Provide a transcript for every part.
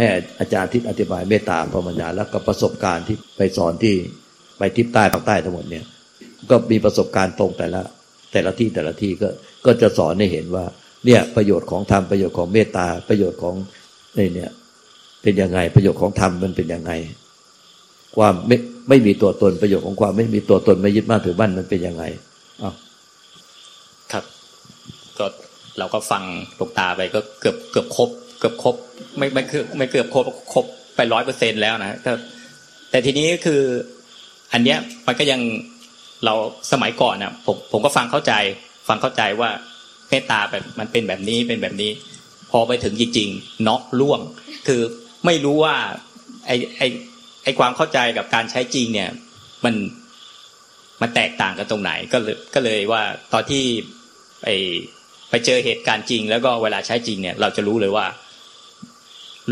ให้อาจารย์ทิศอธิบายเมตตาภาวนาแล้วก็ประสบการณ์ที่ไปสอนที่ไปทิศใต้ภาคใต้ทั้งหมดเนี่ย ก็มีประสบการณ์ตรงแต่ละ แต่ละที่แต่ละที่ก็ก็จะสอนให้เห็นว่า เนี่ยประโยชน์ของธรรมประโยชน์ของเมตตาประโยชน์ของเนี่ยเป็นยังไงประโยชน์ของธรรมมันเป็นยังไง ความไม่ไม่มีตัวตนประโยชน์ของความไม่มีตัวตนไม่ยึดมั่นถือมั่นมันเป็นยังไงอ๋อครับก็เราก็ฟังหลวงตาไปก็เกือบเกือบครบ เกือบครบไม่ไม่คือไม่เกือบครบครบไปร้อยเปอร์เซ็นแล้วนะแต่แต่ทีนี้คือ อันเนี้ยมันก็ยังเราสมัยก่อนนะผมผมก็ฟังเข้าใจ ฟังเข้าใจว่าเมตตาแบบมันเป็นแบบนี้เป็นแบบนี้ พอไปถึงจริงๆน็อกล่วง คือไม่รู้ว่า ไอไอไอความเข้าใจกับการใช้จริงเนี่ย มันมันแตกต่างกันตรงไหนก็เลยก็เลยว่าตอนที่ไปไปเจอเหตุการณ์จริง แล้วก็เวลาใช้จริงเนี่ย เราจะรู้เลยว่า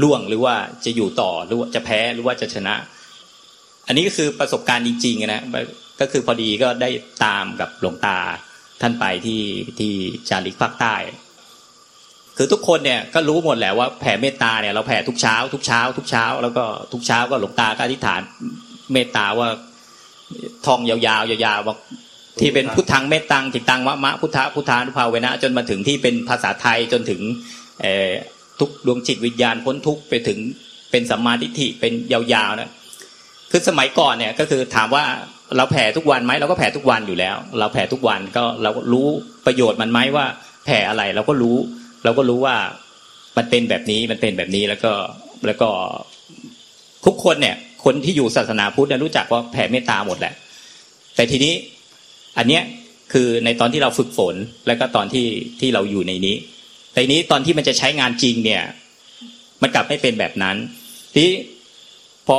ล่วงหรือว่าจะอยู่ต่อหรือว่าจะแพ้หรือว่าจะชนะ อันนี้ก็คือประสบการณ์จริงๆนะก็คือพอดีก็ได้ตามกับหลวงตาท่านไปที่ที่จาริกภาคใต้ คือทุกคนเนี่ยก็รู้หมดแหละว่าแผ่เมตตาเนี่ยเราแผ่ทุกเช้า ทุกเช้า ทุกเช้า แล้วก็ทุกเช้าก็หลวงตาก็อธิษฐานเมตตาว่าทองยาวๆยาวๆว่าที่เป็นพุทธังเมตตังจิตตังมะมะพุทธะพุทธานุภาเวนะ จนมาถึงที่เป็นภาษาไทยจนถึง ทุกดวงจิตวิญญาณพ้นทุกไปถึงเป็นสัมมาทิฏฐิเป็นยาวๆนะคือสมัยก่อนเนี่ยก็คือถามว่าเราแผ่ทุกวันไหมเราก็แผ่ทุกวันอยู่แล้ว เราแผ่ทุกวันก็เรารู้ประโยชน์มันไหมว่าแผ่อะไรเราก็รู้ เราก็รู้ว่ามันเป็นแบบนี้มันเป็นแบบนี้แล้วก็แล้วก็ทุกคนเนี่ย คนที่อยู่ศาสนาพุทธรู้จักว่าแผ่เมตตาหมดแหละ แต่ทีนี้อันเนี้ยคือในตอนที่เราฝึกฝนแล้วก็ตอนที่ที่เราอยู่ในนี้ แต่นี้ตอนที่มันจะใช้งานจริงเนี่ย มันกลับไม่เป็นแบบนั้น ทีพอ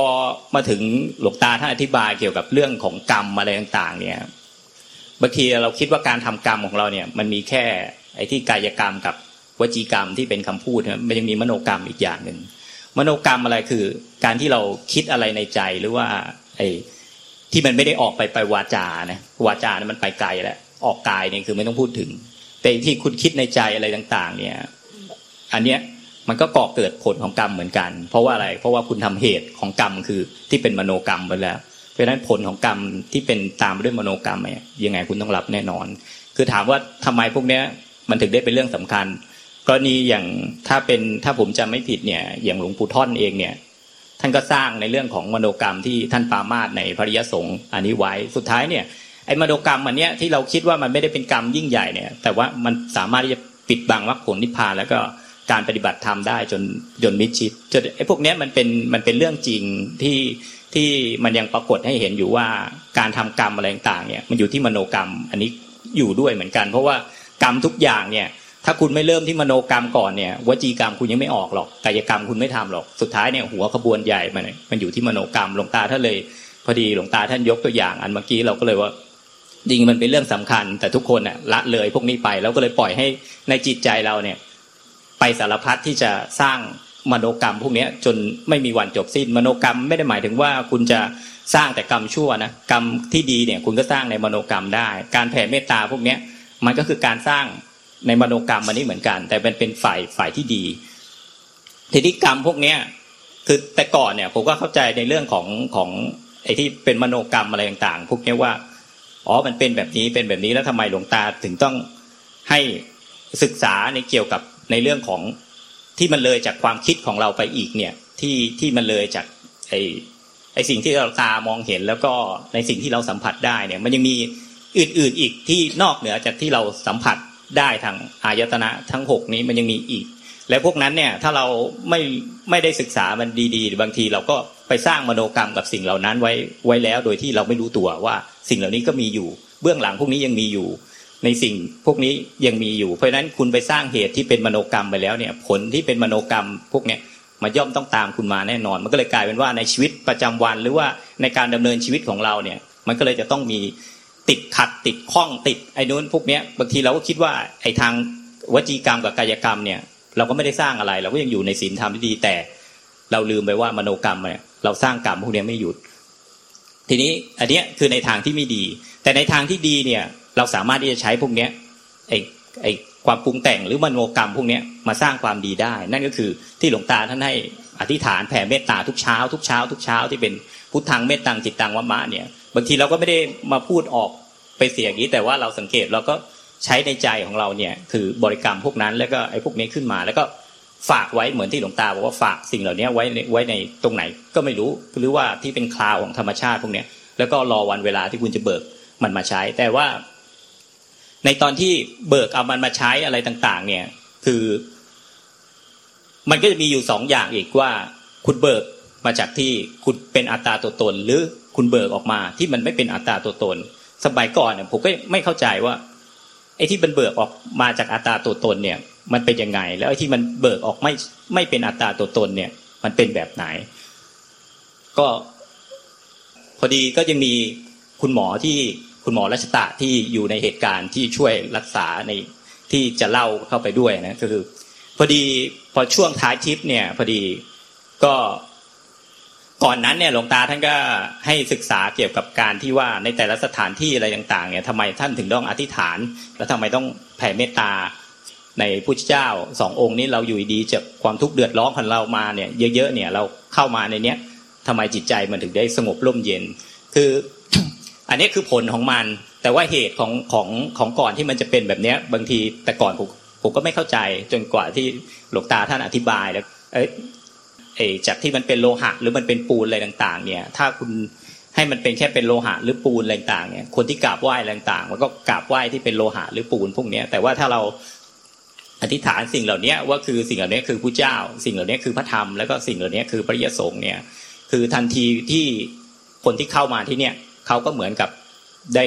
มาถึงหลวงตาท่านอธิบายเกี่ยวกับเรื่องของกรรมอะไรต่าง ๆ เนี่ยบางทีเราคิดว่าการทำกรรมของเราเนี่ย มันมีแค่ไอ้ที่กายกรรมกับวจีกรรมที่เป็นคำพูดมันยังมีมโนกรรมอีกอย่างหนึ่งมโนกรรมอะไรคือ การที่เราคิดอะไรในใจหรือว่า ไอ้ที่มันไม่ได้ออกไปไปวาจานะวาจานะมันไปไกลแล้วออกกายเนี่ยคือไม่ต้องพูดถึง แต่ที่คุณคิดในใจอะไรต่าง ๆ เนี่ย อันเนี้ยมันก็ก่อเกิดผลของกรรมเหมือนกัน เพราะว่าอะไร เพราะว่าคุณทำเหตุของกรรมคือที่เป็นมโนกรรมไปแล้ว เพราะฉะนั้นผลของกรรมที่เป็นตามด้วยมโนกรรมเนี่ยยังไงคุณต้องรับแน่นอน คือถามว่าทำไมพวกเนี้ยมันถึงได้เป็นเรื่องสำคัญ กรณีอย่างถ้าเป็นถ้าผมจำไม่ผิดเนี่ย อย่างหลวงปู่ท่อนเองเนี่ย ท่านก็สร้างในเรื่องของมโนกรรมที่ท่านปามาสในพริยสงฆ์อันนี้ไว้ สุดท้ายเนี่ย ไอ้มโนกรรมอันเนี้ยที่เราคิดว่ามันไม่ได้เป็นกรรมยิ่งใหญ่เนี่ย แต่ว่ามันสามารถที่จะปิดบังมรรคผลนิพพานแล้วก็การปฏิบัติธรรมได้จนจนมิชิดจนไอ้พวกเนี้ยมันเป็นมันเป็นเรื่องจริงที่ที่มันยังปรากฏให้เห็นอยู่ว่าการทำกรรมอะไรต่างเนี่ยมันอยู่ที่มโนกรรมอันนี้อยู่ด้วยเหมือนกัน เพราะว่ากรรมทุกอย่างเนี่ย ถ้าคุณไม่เริ่มที่มโนกรรมก่อนเนี่ยวจีกรรมคุณยังไม่ออกหรอกกายกรรมคุณไม่ทำหรอกสุดท้ายเนี่ยหัวขบวนใหญ่มันมันอยู่ที่มโนกรรมหลวงตาท่านเลย พอดีหลวงตาท่านยกตัวอย่าง อันเมื่อกี้เราก็เลยว่า จริงมันเป็นเรื่องสำคัญ แต่ทุกคนน่ะละเลยพวกนี้ไปแล้วก็เลยปล่อยให้ในจิตใจเราเนี่ย ไปสารพัดที่จะสร้างมโนกรรม พวกนี้จนไม่มีวันจบสิ้นมโนกรรมไม่ได้หมายถึงว่าคุณจะสร้างแต่กรรมชั่วนะกรรมที่ดีเนี่ยคุณก็สร้างในมโนกรรมได้ การแผ่เมตตาพวกนี้มันก็คือการสร้างในมโนกรรมมันนี้เหมือนกัน แต่เป็นเป็นฝ่ายฝ่ายที่ดีทีนี้กรรมพวกเนี้ยคือแต่ก่อนเนี่ยผมก็เข้าใจในเรื่องของของไอ้ที่เป็นมโนกรรมอะไรต่าง ๆ พวกนี้ว่า อ๋อมันเป็นแบบนี้เป็นแบบนี้แล้วทำไมหลวงตาถึงต้องให้ศึกษาในเกี่ยวกับในเรื่องของที่มันเลยจากความคิดของเราไปอีกเนี่ยที่ที่มันเลยจากไอไอสิ่งที่เราตามองเห็นแล้วก็ในสิ่งที่เราสัมผัสได้เนี่ยมันยังมีอื่นๆอีกที่นอกเหนือจากที่เราสัมผัสได้ทางอายตนะทั้งหกนี้มันยังมีอีก และพวกนั้นเนี่ยถ้าเราไม่ไม่ได้ศึกษามันดีๆบางทีเราก็ไปสร้างมโนกรรมกับสิ่งเหล่านั้นไว้ไว้แล้วโดยที่เราไม่รู้ตัวว่า สิ่งเหล่านี้ก็มีอยู่ เบื้องหลังพวกนี้ยังมีอยู่ ในสิ่งพวกนี้ยังมีอยู่ เพราะฉะนั้นคุณไปสร้างเหตุที่เป็นมโนกรรมไปแล้วเนี่ย ผลที่เป็นมโนกรรมพวกเนี้ยมาย่อมต้องตามคุณมาแน่นอน มันก็เลยกลายเป็นว่าในชีวิตประจำวันหรือว่าในการดำเนินชีวิตของเราเนี่ย มันก็เลยจะต้องมีติดขัดติดข้องติดไอ้นู้นพวกเนี้ยบางทีเราก็คิดว่าไอ้ทางวจีกรรมกับกายกรรมเนี่ย เราก็ไม่ได้สร้างอะไร เราก็ยังอยู่ในศีลธรรมที่ดีแต่ เราลืมไปว่ามโนกรรมเนี่ยเราสร้างกรรมพวกนี้ไม่หยุด ทีนี้อันเนี้ยคือในทางที่ไม่ดี แต่ในทางที่ดีเนี่ยเราสามารถที่จะใช้พวกเนี้ยไอ้ไอ้ความปรุงแต่งหรือมโนกรรมพวกนี้มาสร้างความดีได้ นั่นก็คือที่หลวงตาท่านให้อธิษฐานแผ่เมตตาทุกเช้า ทุกเช้า ทุกเช้าที่เป็นพุทธังเมตตังจิตตังวะมะเนี่ยบางทีเราก็ไม่ได้มาพูดออกไปเสียอย่างนี้ แต่ว่าเราสังเกตเราก็ใช้ในใจของเราเนี่ยคือบริกรรมพวกนั้นแล้วก็ไอ้พวกนี้ขึ้นมา แล้วก็ ฝากไว้เหมือนที่หลวงตาบอกว่าฝากสิ่งเหล่านี้ไว้ไว้ในตรงไหนก็ไม่รู้หรือว่าที่เป็นคลาวของธรรมชาติพวกนี้แล้วก็รอวันเวลาที่คุณจะเบิกมันมาใช้ แต่ว่า ในตอนที่เบิกเอามันมาใช้อะไรต่าง ๆ เนี่ย คือ มันก็จะมีอยู่สองอย่างอีกว่า คุณเบิกมาจากที่คุณเป็นอัตตาตัวตน หรือคุณเบิกออกมาที่มันไม่เป็นอัตตาตัวตน สมัยก่อนเนี่ยผมก็ไม่เข้าใจว่าไอ้ที่มันเบิกออกมาจากอัตตาตัวตนเนี่ย มันเป็นยังไง แล้วไอ้ที่มันเบิกออกไม่ไม่เป็นอัตตาตัวตนเนี่ย มันเป็นแบบไหน ก็พอดีก็ยังมีคุณหมอที่คุณหมอรัชตะที่อยู่ในเหตุการณ์ที่ช่วยรักษาในที่จะเล่าเข้าไปด้วยนะก็คือ พอดีพอช่วงท้ายทริปเนี่ย พอดีก็ก่อนนั้นเนี่ยหลวงตาท่านก็ให้ศึกษาเกี่ยวกับการที่ว่าในแต่ละสถานที่อะไรต่าง ๆ เนี่ยทำไมท่านถึงต้องอธิษฐาน แล้วทำไมต้องแผ่เมตตา ในพุทธเจ้าสององค์นี้เราอยู่ดีจากความทุกข์เดือดร้อนของเรามาเนี่ยเยอะๆเนี่ยเราเข้ามาในเนี้ยทำไมจิตใจมันถึงได้สงบร่มเย็น คืออันนี้คือผลของมัน แต่ว่าเหตุของของของก่อนที่มันจะเป็นแบบเนี้ยบางทีแต่ก่อนผมผมก็ไม่เข้าใจจนกว่าที่หลวงตาท่านอธิบายแล้วเอ้ไอ้จากที่มันเป็นโลหะหรือมันเป็นปูนอะไรต่างๆ เนี่ย ถ้าคุณให้มันเป็นแค่เป็นโลหะหรือปูนอะไรต่างๆเนี่ยคนที่กราบไหว้อะไรต่างๆมันก็กราบไหว้ที่เป็นโลหะหรือปูนพวกนี้แต่ว่าถ้าเรา อธิษฐานสิ่งเหล่านี้ว่าคือสิ่งเหล่านี้คือพระเจ้า สิ่งเหล่านี้คือพระธรรมแล้วก็สิ่งเหล่านี้คือพระยสงฆ์เนี่ย คือทันทีที่คนที่เข้ามาที่เนี่ยเขาก็เหมือนกับได้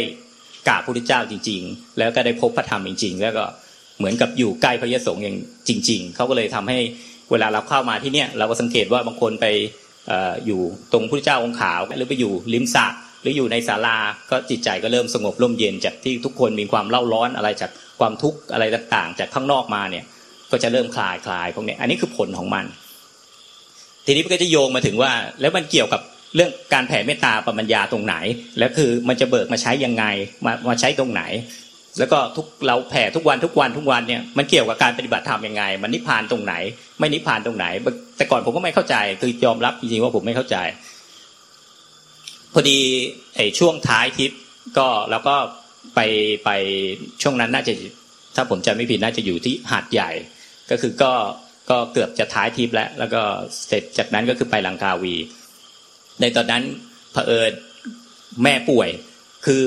กราบพระพุทธเจ้าจริง ๆ แล้วก็ได้พบพระธรรมจริง ๆ แล้วก็เหมือนกับอยู่ใกล้พระยสงฆ์อย่างจริง ๆเขาก็เลยทำให้เวลาเราเข้ามาที่เนี่ยเราก็สังเกตว่าบางคนไปอยู่ตรงพระเจ้าองค์ขาวหรือไปอยู่ริมสระหรืออยู่ในศาลาก็จิตใจก็เริ่มสงบร่มเย็นจากที่ทุกคนมีความเล่าร้อนอะไรจาก ความทุกข์อะไรต่างๆ จากข้างนอกมาเนี่ย ก็จะเริ่มคลายคลายพวกนี้อันนี้คือผลของมัน ทีนี้มันก็จะโยงมาถึงว่า แล้วมันเกี่ยวกับเรื่องการแผ่เมตตาปัญญาตรงไหน แล้วคือมันจะเบิกมาใช้ยังไงมามาใช้ตรงไหน แล้วก็ทุกเราแผ่ทุกวันทุกวันทุกวันเนี่ยมันเกี่ยวกับการปฏิบัติธรรมยังไง มันนิพพานตรงไหน ไม่นิพพานตรงไหน แต่ก่อนผมก็ไม่เข้าใจ คือยอมรับจริงๆว่าผมไม่เข้าใจ พอดีไอ้ช่วงท้ายทิปก็เราก็ ไปไปช่วงนั้นน่าจะถ้าผมจำไม่ผิดน่าจะอยู่ที่หาดใหญ่ ก็คือก็ก็เกือบจะท้ายทริปแล้ว แล้วก็เสร็จจากนั้นก็คือไปลังกาวี ในตอนนั้นเผอิญแม่ป่วย คือ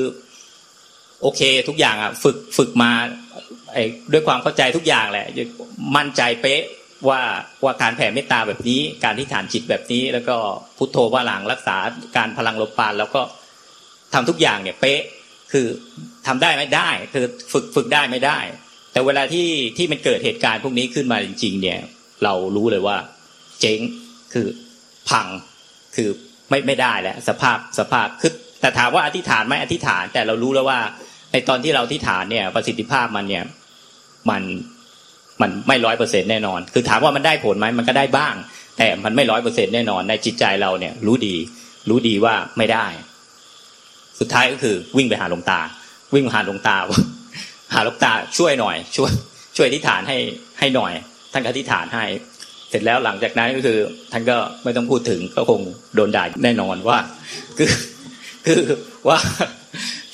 โอเคทุกอย่างอะฝึกฝึกมาไอ้ด้วยความเข้าใจทุกอย่างแหละ มั่นใจเป๊ะว่าว่าการแผ่เมตตาแบบนี้ การที่ฐานจิตแบบนี้ แล้วก็พุทโธว่าหลังรักษาการพลังลมปานแล้วก็ทำทุกอย่างเนี่ยเป๊ะ คือทำได้ไม่ได้ คือฝึกฝึกได้ไม่ได้ แต่เวลาที่ที่มันเกิดเหตุการณ์พวกนี้ขึ้นมาจริง ๆ เนี่ย เรารู้เลยว่า เจ๊งคือพังคือไม่ไม่ได้แล้วสภาพสภาพคือแต่ถามว่าอธิษฐานไหมอธิษฐาน แต่เรารู้แล้วว่า ในตอนที่เราที่ฐานเนี่ยประสิทธิภาพมันเนี่ย มันมันไม่ร้อยเปอร์เซ็นแน่นอน คือถามว่ามันได้ผลไหมมันก็ได้บ้าง แต่มันไม่ร้อยเปอร์เซ็นแน่นอน ในจิตใจเราเนี่ย รู้ดี รู้ดีว่าไม่ได้ สุดท้ายก็คือวิ่งไปหาหลวงตา วิ่งหาหลวงตา หาหลวงตาช่วยหน่อย ช่วยช่วยอธิษฐานให้ให้หน่อย ท่านก็อธิษฐานให้ เสร็จแล้วหลังจากนั้นก็คือ ท่านก็ไม่ต้องพูดถึงก็คงโดนด่าแน่นอนว่า คือคือว่า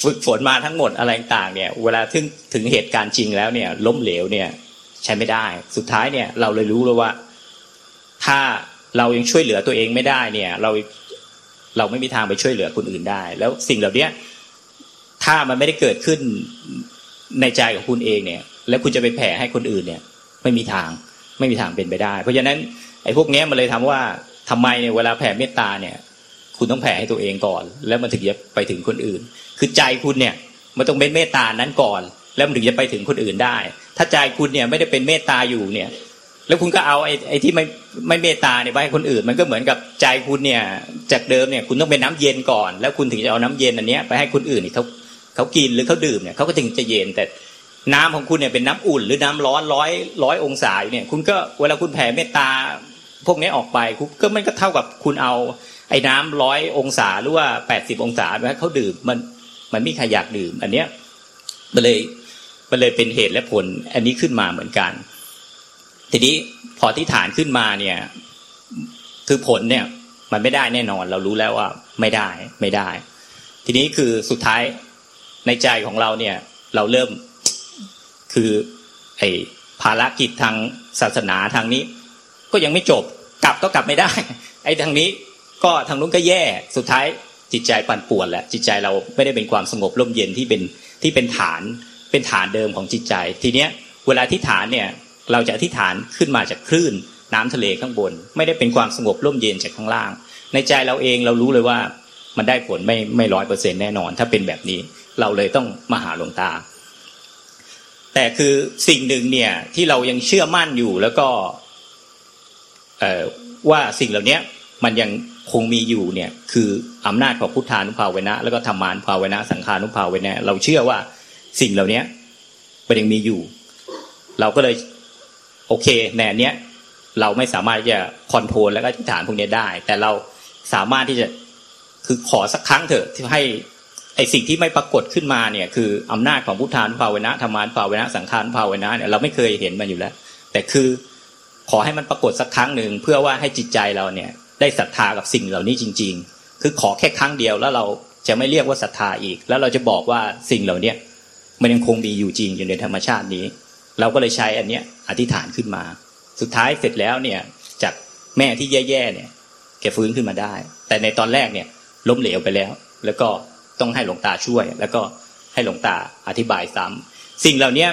ฝึกฝนมาทั้งหมดอะไรต่างเนี่ย เวลาถึงถึงเหตุการณ์จริงแล้วเนี่ย ล้มเหลวเนี่ย ใช้ไม่ได้ สุดท้ายเนี่ย เราเลยรู้แล้วว่า ถ้าเรายังช่วยเหลือตัวเองไม่ได้เนี่ย เรา เราไม่มีทางไปช่วยเหลือคนอื่นได้ แล้วสิ่งเหล่านี้ถ้ามันไม่ได้เกิดขึ้นในใจของคุณเองเนี่ย แล้วคุณจะไปแผ่ให้คนอื่นเนี่ย ไม่มีทางไม่มีทางเป็นไปได้ เพราะฉะนั้นไอ้พวกนี้มันเลยทำว่าทำไมเนี่ยเวลาแผ่เมตตาเนี่ย คุณต้องแผ่ให้ตัวเองก่อน แล้วมันถึงจะไปถึงคนอื่น คือใจคุณเนี่ยมันต้องเป็นเมตตานั้นก่อน แล้วมันถึงจะไปถึงคนอื่นได้ ถ้าใจคุณเนี่ยไม่ได้เป็นเมตตาอยู่เนี่ย แล้วคุณก็เอาไอ้ไอ้ที่ไม่ไม่เมตตาเนี่ยไปให้คนอื่น มันก็เหมือนกับใจคุณเนี่ย จากเดิมเนี่ยคุณต้องเป็นน้ำเย็นก่อน แล้วคุณถึงจะเอาน้ำเย็นอันเนี้ยไปให้คนอื่นเขาเขากินหรือเขาดื่มเนี่ยเขาก็ถึงจะเย็นแต่น้ำของคุณเนี่ยเป็นน้ำอุ่น หรือน้ำร้อนร้อยร้อยองศาเนี่ย คุณก็เวลาคุณแผ่เมตตา พวกนี้ออกไปคุณก็มันก็เท่ากับคุณเอา ไอ้น้ำร้อยองศาหรือว่าแปดสิบองศาไปให้เขาดื่มมันมันไม่ใครอยากดื่ม อันเนี้ยมันเลยมันเลยเป็นเหตุและผลอันนี้ขึ้นมาเหมือนกัน ทีนี้พอที่ฐานขึ้นมาเนี่ย คือผลเนี่ย มันไม่ได้แน่นอน เรารู้แล้วว่า ไม่ได้ไม่ได้ ทีนี้คือสุดท้ายในใจของเราเนี่ย เราเริ่มคือไอ้ภารกิจทางศาสนาทางนี้ ก็ยังไม่จบ กลับก็กลับไม่ได้ ไอ้ทางนี้ก็ทางนู้นก็แย่สุดท้ายจิตใจปั่นป่วนแหละจิตใจเราไม่ได้เป็นความสงบร่มเย็นที่เป็นที่เป็นฐานเป็นฐานเดิมของจิตใจ ทีเนี้ย เวลาที่ฐานเนี่ย เราจะอธิษฐานขึ้นมาจากคลื่นน้ำทะเลข้างบน ไม่ได้เป็นความสงบร่มเย็นจากข้างล่าง ในใจเราเองเรารู้เลยว่ามันได้ผลไม่ไม่ร้อยเปอร์เซ็นแน่นอน ถ้าเป็นแบบนี้เราเลยต้องมาหาหลวงตา แต่คือสิ่งหนึ่งเนี่ยที่เรายังเชื่อมั่นอยู่แล้วก็ว่าสิ่งเหล่านี้มันยังคงมีอยู่เนี่ยคืออำนาจของพุทธานุภาเวนะ แล้วก็ธรรมานุภาเวนะสังขานุภาเวนะเราเชื่อว่าสิ่งเหล่านี้มันยังมีอยู่ เราก็เลย โอเคแนเนี้ยเราไม่สามารถจะคอนโทรลแล้วก็ทิฏฐานพวกนี้ได้ แต่เราสามารถที่จะคือขอสักครั้งเถอะที่ให้ไอสิ่งที่ไม่ปรากฏขึ้นมาเนี่ย คืออำนาจของพุทธานุภาเวนะธรรมานุภาเวนะสังขารนุภาเวนะเนี่ยเราไม่เคยเห็นมันอยู่แล้ว แต่คือขอให้มันปรากฏสักครั้งหนึ่งเพื่อว่าให้จิตใจเราเนี่ย ได้ศรัทธากับสิ่งเหล่านี้จริง ๆ คือขอแค่ครั้งเดียวแล้วเราจะไม่เรียกว่าศรัทธาอีก แล้วเราจะบอกว่าสิ่งเหล่านี้มันยังคงมีอยู่จริงอยู่ในธรรมชาตินี้ เราก็เลยใช้อันเนี้ย อธิษฐานขึ้นมา สุดท้ายเสร็จแล้วเนี่ย จากแม่ที่แย่ๆเนี่ย แกฟื้นขึ้นมาได้ แต่ในตอนแรกเนี่ยล้มเหลวไปแล้ว แล้วก็ต้องให้หลวงตาช่วย แล้วก็ให้หลวงตาอธิบายซ้ำสิ่งเหล่านี้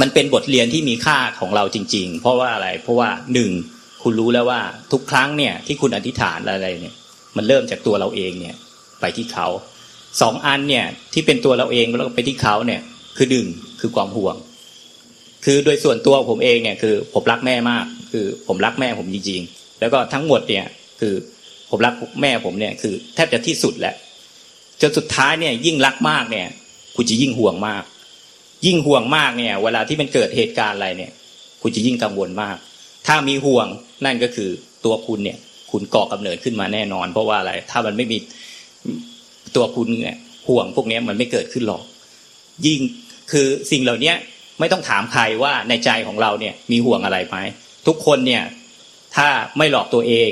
มันเป็นบทเรียนที่มีค่าของเราจริง ๆ เพราะว่าอะไร เพราะว่าหนึ่งคุณรู้แล้วว่าทุกครั้งเนี่ยที่คุณอธิษฐานอะไรเนี่ย มันเริ่มจากตัวเราเองเนี่ยไปที่เขาสองอันเนี่ยที่เป็นตัวเราเองแล้วก็ไปที่เขาเนี่ยคือหนึ่งคือความห่วง คือโดยส่วนตัวผมเองเนี่ยคือ ผมรักแม่มาก คือผมรักแม่ผมจริงๆ แล้วก็ทั้งหมดเนี่ยคือผมรักแม่ผมเนี่ยคือแทบจะที่สุดแล้วจนสุดท้ายเนี่ยยิ่งรักมากเนี่ยคุณจะยิ่งห่วงมาก ยิ่งห่วงมากเนี่ย เวลาที่มันเกิดเหตุการณ์อะไรเนี่ย คุณจะยิ่งกังวลมาก ถ้ามีห่วงนั่นก็คือตัวคุณเนี่ย คุณก่อกำเนิดขึ้นมาแน่นอน เพราะว่าอะไร ถ้ามันไม่มีตัวคุณเนี่ยห่วงพวกนี้มันไม่เกิดขึ้นหรอก ยิ่งคือสิ่งเหล่านี้ ไม่ต้องถามใครว่าในใจของเราเนี่ยมีห่วงอะไรไหมทุกคนเนี่ยถ้าไม่หลอกตัวเอง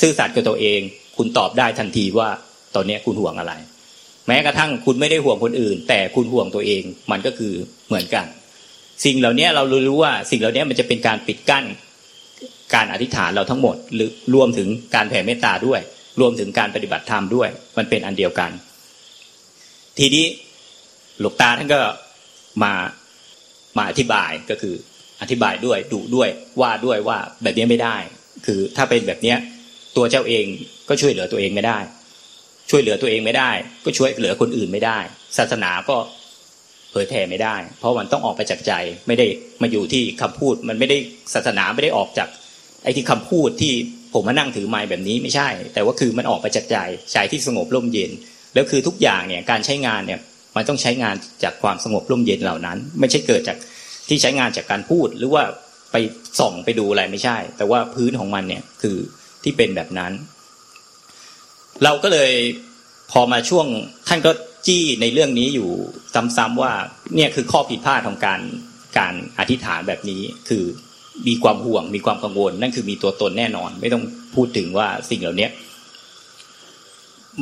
ซื่อสัตย์กับตัวเอง คุณตอบได้ทันทีว่าตอนนี้คุณห่วงอะไร แม้กระทั่งคุณไม่ได้ห่วงคนอื่น แต่คุณห่วงตัวเองมันก็คือเหมือนกัน สิ่งเหล่านี้เรารู้ว่าสิ่งเหล่านี้มันจะเป็นการปิดกั้นการอธิษฐานเราทั้งหมด หรือรวมถึงการแผ่เมตตาด้วย รวมถึงการปฏิบัติธรรมด้วย มันเป็นอันเดียวกัน ทีนี้หลวงตาท่านก็มา มาอธิบายก็คืออธิบายด้วยดุด้วยว่าด้วยว่าแบบนี้ไม่ได้ คือถ้าเป็นแบบเนี้ยตัวเจ้าเองก็ช่วยเหลือตัวเองไม่ได้ ช่วยเหลือตัวเองไม่ได้ ก็ช่วยเหลือคนอื่นไม่ได้ ศาสนาก็เผยแผ่ไม่ได้ เพราะมันต้องออกไปจากใจไม่ได้มาอยู่ที่คำพูดมันไม่ได้ศาสนาไม่ได้ออกจากไอ้ที่คำพูดที่ผมมานั่งถือไม้แบบนี้ไม่ใช่ แต่ว่าคือมันออกไปจากใจใจที่สงบร่มเย็น แล้วคือทุกอย่างเนี่ยการใช้งานเนี่ย มันต้องใช้งานจากความสงบร่มเย็นเหล่านั้น ไม่ใช่เกิดจากที่ใช้งานจากการพูดหรือว่าไปส่องไปดูอะไรไม่ใช่ แต่ว่าพื้นของมันเนี่ยคือที่เป็นแบบนั้น เราก็เลยพอมาช่วงท่านก็จี้ในเรื่องนี้อยู่ซ้ำๆว่าเนี่ยคือข้อผิดพลาดของการการอธิษฐานแบบนี้คือมีความห่วงมีความกังวล นั่นคือมีตัวตนแน่นอน ไม่ต้องพูดถึงว่าสิ่งเหล่านี้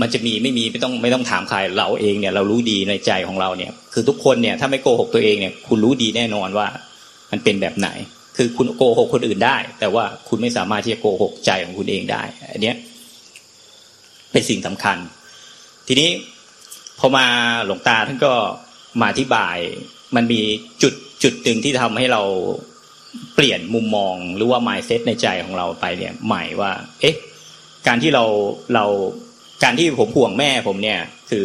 มันจะมีไม่มีไม่ต้องไม่ต้องถามใครเราเองเนี่ยเรารู้ดีในใจของเราเนี่ย คือทุกคนเนี่ยถ้าไม่โกหกตัวเองเนี่ยคุณรู้ดีแน่นอนว่า มันเป็นแบบไหน คือคุณโกหกคนอื่นได้ แต่ว่าคุณไม่สามารถที่จะโกหกใจของคุณเองได้ อันเนี้ยเป็นสิ่งสำคัญ ทีนี้พอมาหลวงตาท่านก็มาอธิบายมันมีจุดจุดหนึ่งที่ทำให้เราเปลี่ยนมุมมองหรือว่า mindset ในใจของเราไปเนี่ยใหม่ว่า เอ๊ะ การที่เราเรา การที่ผมห่วงแม่ผมเนี่ย คือ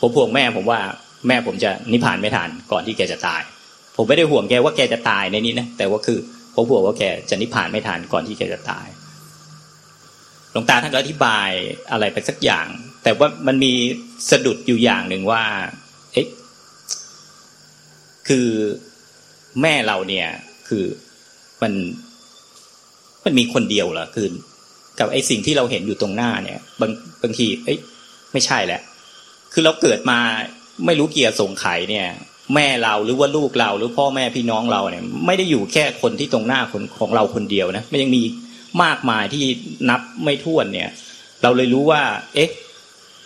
ผมห่วงแม่ผมว่าแม่ผมจะนิพพานไม่ทันก่อนที่แกจะตาย ผมไม่ได้ห่วงแกว่าแกจะตายในนี้นะแต่ว่าคือผมห่วงว่าแกจะนิพพานไม่ทันก่อนที่แกจะตายหลวงตาท่านก็อธิบายอะไรไปสักอย่าง แต่ว่ามันมีสะดุดอยู่อย่างหนึ่งว่าเอ๊ะคือแม่เราเนี่ย คือมันมันมีคนเดียวเหรอคือ กับไอ้สิ่งที่เราเห็นอยู่ตรงหน้าเนี่ย บางบางทีเอ้ยไม่ใช่แหละ คือเราเกิดมาไม่รู้เกียร์ส่งไขเนี่ย แม่เราหรือว่าลูกเรา หรือพ่อแม่พี่น้องเราเนี่ย ไม่ได้อยู่แค่คนที่ตรงหน้าคนของเราคนเดียวนะมันยังมีมากมายที่นับไม่ถ้วนเนี่ย เราเลยรู้ว่า เอ๊ะ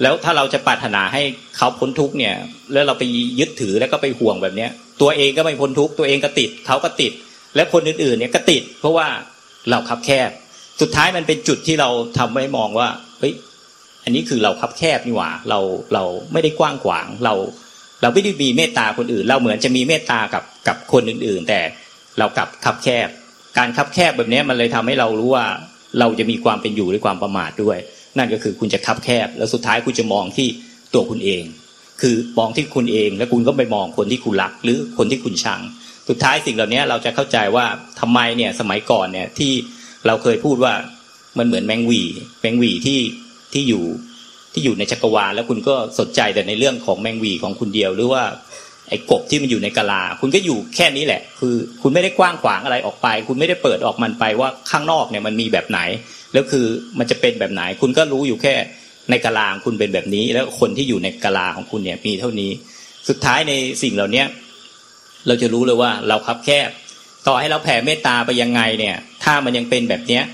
แล้วถ้าเราจะปรารถนาให้เขาพ้นทุกเนี่ย แล้วเราไปยึดถือแล้วก็ไปห่วงแบบเนี้ย ตัวเองก็ไม่พ้นทุกตัวเองก็ติดเขาก็ติด และคนอื่นๆเนี่ยก็ติด เพราะว่าเราคับแคบ สุดท้ายมันเป็นจุดที่เราทำให้มองว่าเฮ้ยอันนี้คือเราคับแคบนี่หว่า เราเราไม่ได้กว้างขวางเรา เราไม่ได้มีเมตตาคนอื่น เราเหมือนจะมีเมตตากับกับคนอื่น ๆ แต่เรากลับคับแคบ การคับแคบแบบนี้มันเลยทำให้เรารู้ว่าเราจะมีความเป็นอยู่ด้วยความประมาทด้วย นั่นก็คือคุณจะคับแคบ แล้วสุดท้ายคุณจะมองที่ตัวคุณเอง คือมองที่คุณเองแล้วคุณก็ไปมองคนที่คุณรัก หรือคนที่คุณชัง สุดท้ายสิ่งเหล่านี้เราจะเข้าใจว่าทำไมเนี่ยสมัยก่อนเนี่ยที่ เราเคยพูดว่ามันเหมือนแมงวีแมงวีที่ที่อยู่ที่อยู่ในจักรวาลแล้วคุณก็สนใจแต่ในเรื่องของแมงวีของคุณเดียว หรือว่าไอ้กบที่มันอยู่ในกะลา คุณก็อยู่แค่นี้แหละ คือคุณไม่ได้กว้างขวางอะไรออกไป คุณไม่ได้เปิดออกมันไปว่าข้างนอกเนี่ยมันมีแบบไหน แล้วคือมันจะเป็นแบบไหน คุณก็รู้อยู่แค่ในกะลาคุณเป็นแบบนี้ แล้วคนที่อยู่ในกะลาของคุณเนี่ยมีเท่านี้ สุดท้ายในสิ่งเหล่านี้เราจะรู้เลยว่าเราคับแคบ ต่อให้เราแผ่เมตตาไปยังไงเนี่ย ถ้ามันยังเป็นแบบเนี้ย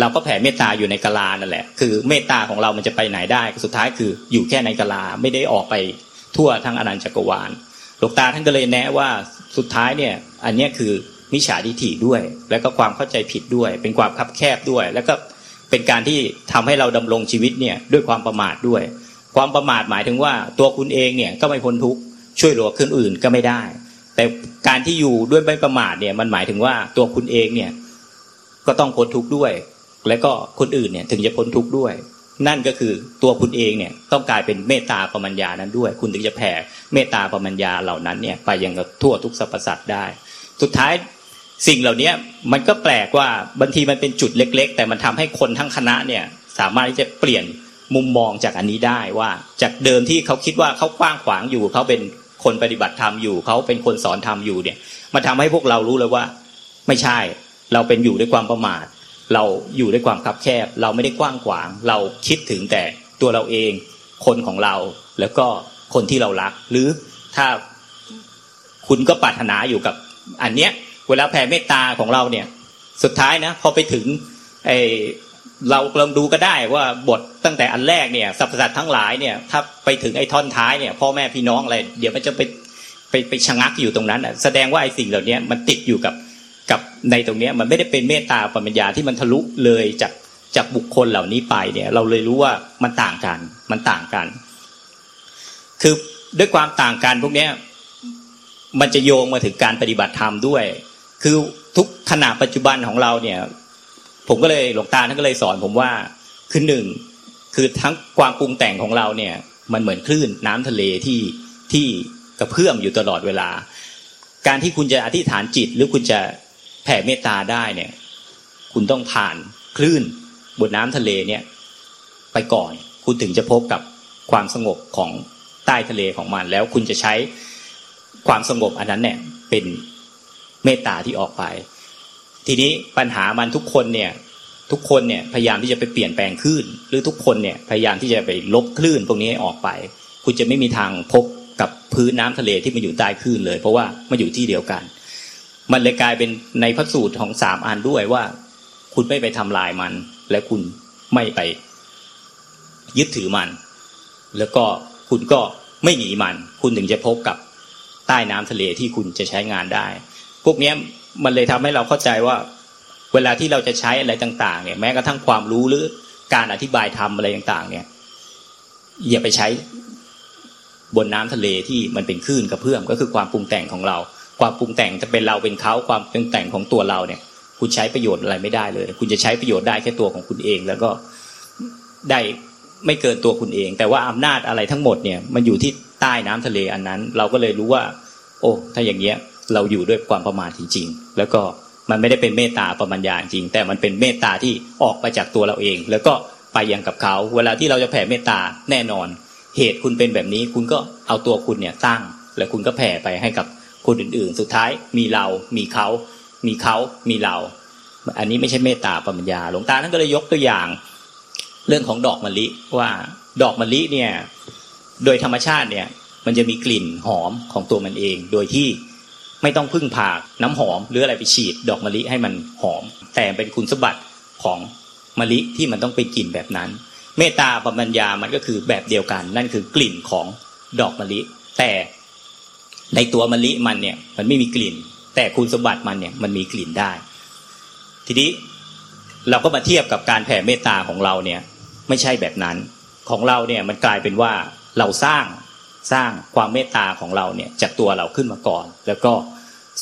เราก็แผ่เมตตาอยู่ในกะลานั่นแหละ คือเมตตาของเรามันจะไปไหนได้สุดท้ายคืออยู่แค่ในกะลาไม่ได้ออกไปทั่วทั้งอนันตจักรวาลหลวงตาท่านก็เลยแนะว่าสุดท้ายเนี่ย อันนี้คือมิจฉาทิฐิด้วย แล้วก็ความเข้าใจผิดด้วย เป็นความคับแคบด้วย แล้วก็เป็นการที่ทำให้เราดำรงชีวิตเนี่ยด้วยความประมาทด้วย ความประมาทหมายถึงว่าตัวคุณเองเนี่ยก็ไม่พ้นทุกข์ช่วยเหลือคนอื่นก็ไม่ได้ แต่การที่อยู่ด้วยไม่ประมาทเนี่ย มันหมายถึงว่าตัวคุณเองเนี่ย ก็ต้องพ้นทุกข์ด้วย และก็คนอื่นเนี่ย ถึงจะพ้นทุกข์ด้วย นั่นก็คือตัวคุณเองเนี่ย ต้องกลายเป็นเมตตาปรัญญานั้นด้วย คุณถึงจะแผ่เมตตาปรัญญาเหล่านั้นเนี่ย ไปยังทั่วทุกสรรพสัตว์ได้ สุดท้ายสิ่งเหล่านี้มันก็แปลกว่าบางทีมันเป็นจุดเล็ก ๆ แต่มันทำให้คนทั้งคณะเนี่ย สามารถที่จะเปลี่ยนมุมมองจากอันนี้ได้ว่าจากเดิมที่เขาคิดว่าเขากว้างขวางอยู่เขาเป็น คนปฏิบัติธรรมอยู่เขาเป็นคนสอนธรรมอยู่เนี่ยมันทาให้พวกเรารู้เลยว่า ไม่ใช่เราเป็นอยู่ด้วยความประมาท เราอยู่ด้วยความคับแคบ เราไม่ได้กว้างขวาง เราคิดถึงแต่ตัวเราเอง คนของเราแล้วก็คนที่เรารัก หรือถ้าคุณก็ปรารถนาอยู่กับ อันเนี้ย เวลาแผ่เมตตาของเราเนี่ย สุดท้ายนะพอไปถึงไอ เราลองดูก็ได้ว่าบทตั้งแต่อันแรกเนี่ยสรรพสัตว์ทั้งหลายเนี่ยถ้าไปถึงไอ้ท่อนท้ายเนี่ยพ่อแม่พี่น้องอะไรเดี๋ยวมันจะไปไปไปชะงักอยู่ตรงนั้นแสดงว่าไอ้สิ่งเหล่านี้มันติดอยู่กับกับในตรงนี้มันไม่ได้เป็นเมตตาปัญญาที่มันทะลุเลยจากจากบุคคลเหล่านี้ไปเนี่ยเราเลยรู้ว่ามันต่างกันมันต่างกัน คือด้วยความต่างกันพวกนี้มันจะโยงมาถึงการปฏิบัติธรรมด้วย คือทุกขณะปัจจุบันของเราเนี่ย ผมก็เลยหลวงตาท่านก็เลยสอนผมว่าคือหนึ่งคือทั้งความปรุงแต่งของเราเนี่ย มันเหมือนคลื่นน้ำทะเลที่ที่กระเพื่อมอยู่ตลอดเวลา การที่คุณจะอธิษฐานจิต หรือคุณจะแผ่เมตตาได้เนี่ย คุณต้องผ่านคลื่นบนน้ำทะเลเนี่ย ไปก่อน คุณถึงจะพบกับความสงบของใต้ทะเลของมัน แล้วคุณจะใช้ความสงบอันนั้นเนี่ยเป็นเมตตาที่ออกไป ทีนี้ปัญหามันทุกคนเนี่ย ทุกคนเนี่ยพยายามที่จะไปเปลี่ยนแปลงคลื่น หรือทุกคนเนี่ยพยายามที่จะไปลบคลื่นพวกนี้ออกไป คุณจะไม่มีทางพบกับพื้นน้ำทะเลที่มันอยู่ใต้คลื่นเลย เพราะว่ามันอยู่ที่เดียวกัน มันเลยกลายเป็นในพระสูตรของสามอันด้วยว่า คุณไม่ไปทำลายมัน และคุณไม่ไป ยึดถือมัน แล้วก็คุณก็ไม่หนีมัน คุณถึงจะพบกับใต้น้ำทะเลที่คุณจะใช้งานได้ พวกนี้ มันเลยทำให้เราเข้าใจว่า เวลาที่เราจะใช้อะไรต่าง ๆ เนี่ยแม้กระทั่งความรู้หรือการอธิบายธรรมอะไรต่าง ๆ เนี่ย อย่าไปใช้บนน้ำทะเลที่มันเป็นคลื่นกระเพื่อมก็คือความปรุงแต่งของเรา ความปรุงแต่งจะเป็นเราเป็นเขาความปรุงแต่งของตัวเราเนี่ย คุณใช้ประโยชน์อะไรไม่ได้เลย คุณจะใช้ประโยชน์ได้แค่ตัวของคุณเอง แล้วก็ได้ไม่เกินตัวคุณเอง แต่ว่าอำนาจอะไรทั้งหมดเนี่ย มันอยู่ที่ใต้น้ำทะเลอันนั้น เราก็เลยรู้ว่า โอ้ ถ้าอย่างเงี้ย เราอยู่ด้วยความประมาทจริง ๆ แล้วก็มันไม่ได้เป็นเมตตาประมัญญาจริง แต่มันเป็นเมตตาที่ออกไปจากตัวเราเอง แล้วก็ไปยังกับเขาเวลาที่เราจะแผ่เมตตาแน่นอน เหตุคุณเป็นแบบนี้คุณก็เอาตัวคุณเนี่ยตั้ง แล้วคุณก็แผ่ไปให้กับคนอื่นๆ สุดท้ายมีเรา มีเขา มีเขา มีเรา อันนี้ไม่ใช่เมตตาปัญญา หลวงตาท่านก็เลยยกตัวอย่าง เรื่องของดอกมะลิว่าดอกมะลิเนี่ย โดยธรรมชาติเนี่ย มันจะมีกลิ่นหอมของตัวมันเอง โดยที่ ไม่ต้องพึ่งพาน้ำหอม หรืออะไรไปฉีดดอกมะลิให้มันหอม แต่เป็นคุณสมบัติของมะลิที่มันต้องไปกลิ่นแบบนั้น เมตตาปัญญามันก็คือแบบเดียวกัน นั่นคือกลิ่นของดอกมะลิ แต่ในตัวมะลิมันเนี่ยมันไม่มีกลิ่น แต่คุณสมบัติมันเนี่ยมันมีกลิ่นได้ ทีนี้เราก็มาเทียบกับการแผ่เมตตาของเราเนี่ย ไม่ใช่แบบนั้นของเราเนี่ยมันกลายเป็นว่าเราสร้าง สร้างความเมตตาของเราเนี่ยจากตัวเราขึ้นมาก่อน แล้วก็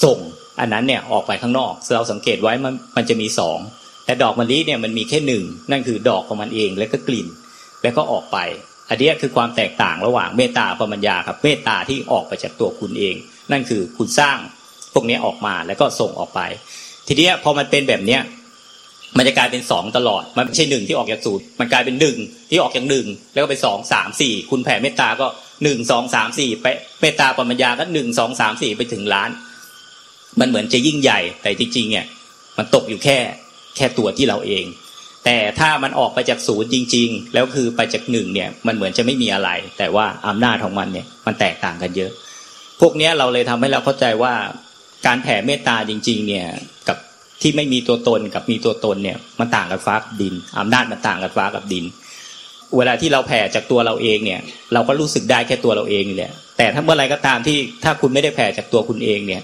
ส่งอันนั้นเนี่ยออกไปข้างนอกเราสังเกตไว้มันมันจะมีสองแต่ดอกมะลิเนี่ยมันมีแค่หนึ่งนั่นคือดอกของมันเองแล้วก็กลิ่น แล้วก็ออกไป อันนี้คือความแตกต่างระหว่างเมตตาปมัญญาครับเมตตาที่ออกไปจากตัวคุณเอง นั่นคือคุณสร้างพวกนี้ออกมาแล้วก็ส่งออกไป ทีนี้พอมันเป็นแบบเนี้ยมันจะกลายเป็นสองตลอด มันไม่ใช่หนึ่งที่ออกจากศูนย์มันกลายเป็นหนึ่งที่ออกจากหนึ่งแล้วก็ไปสองสามสี่คุณแผ่เมตตาก็ หนึ่งสองสามสี่ไปเมตตาปัญญาก็หนึ่งสองสามสี่ไปถึงล้าน มันเหมือนจะยิ่งใหญ่ แต่จริงๆเนี่ย มันตกอยู่แค่แค่ตัวที่เราเอง แต่ถ้ามันออกไปจากศูนย์จริง ๆ แล้วคือไปจากหนึ่งเนี่ย มันเหมือนจะไม่มีอะไร แต่ว่าอำนาจของมันเนี่ย มันแตกต่างกันเยอะ พวกนี้เราเลยทำให้เราเข้าใจว่าการแผ่เมตตาจริง ๆ เนี่ยกับที่ไม่มีตัวตนกับมีตัวตนเนี่ย มันต่างกับฟ้ากับดินอำนาจมันต่างกับฟ้ากับดิน เวลาที่เราแผ่จากตัวเราเองเนี่ย เราก็รู้สึกได้แค่ตัวเราเองนี่แหละแต่ถ้าเมื่อไรก็ตามที่ถ้าคุณไม่ได้แผ่จากตัวคุณเองเนี่ย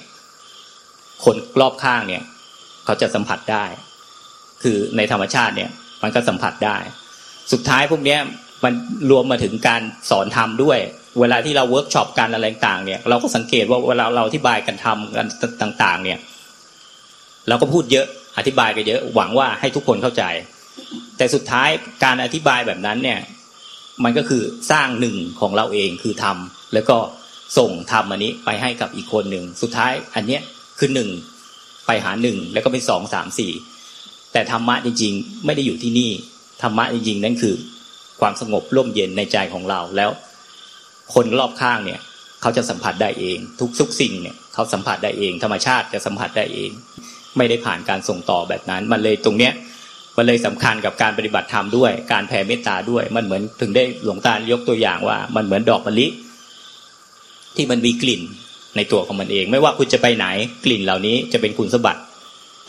คนรอบข้างเนี่ย เขาจะสัมผัสได้ คือในธรรมชาติเนี่ย มันก็สัมผัสได้ สุดท้ายพวกเนี้ยมันรวมมาถึงการสอนธรรมด้วย เวลาที่เราเวิร์กช็อปกันอะไรต่างเนี่ย เราก็สังเกตว่าเวลาเราอธิบายกันทำกันต่าง ๆ เนี่ย เราก็พูดเยอะอธิบายกันเยอะ หวังว่าให้ทุกคนเข้าใจ แต่สุดท้ายการอธิบายแบบนั้นเนี่ย มันก็คือสร้างหนึ่งของเราเองคือทำแล้วก็ส่งทำอันนี้ไปให้กับอีกคนหนึ่งสุดท้ายอันเนี้ยคือหนึ่งไปหาหนึ่งแล้วก็เป็นสองสามสี่แต่ธรรมะจริง ๆ ไม่ได้อยู่ที่นี่ธรรมะจริงๆนั่นคือ ความสงบร่มเย็นในใจของเราแล้ว คนรอบข้างเนี่ย เขาจะสัมผัสได้เอง ทุกทุกสิ่งเนี่ยเขาสัมผัสได้เอง ธรรมชาติจะสัมผัสได้เอง ไม่ได้ผ่านการส่งต่อแบบนั้น มันเลยตรงเนี้ย มันเลยสำคัญกับการปฏิบัติธรรมด้วย การแผ่เมตตาด้วย มันเหมือนถึงได้หลวงตายกตัวอย่างว่า มันเหมือนดอกมะลิ ที่มันมีกลิ่นในตัวของมันเอง ไม่ว่าคุณจะไปไหนกลิ่นเหล่านี้จะเป็นคุณสมบัติ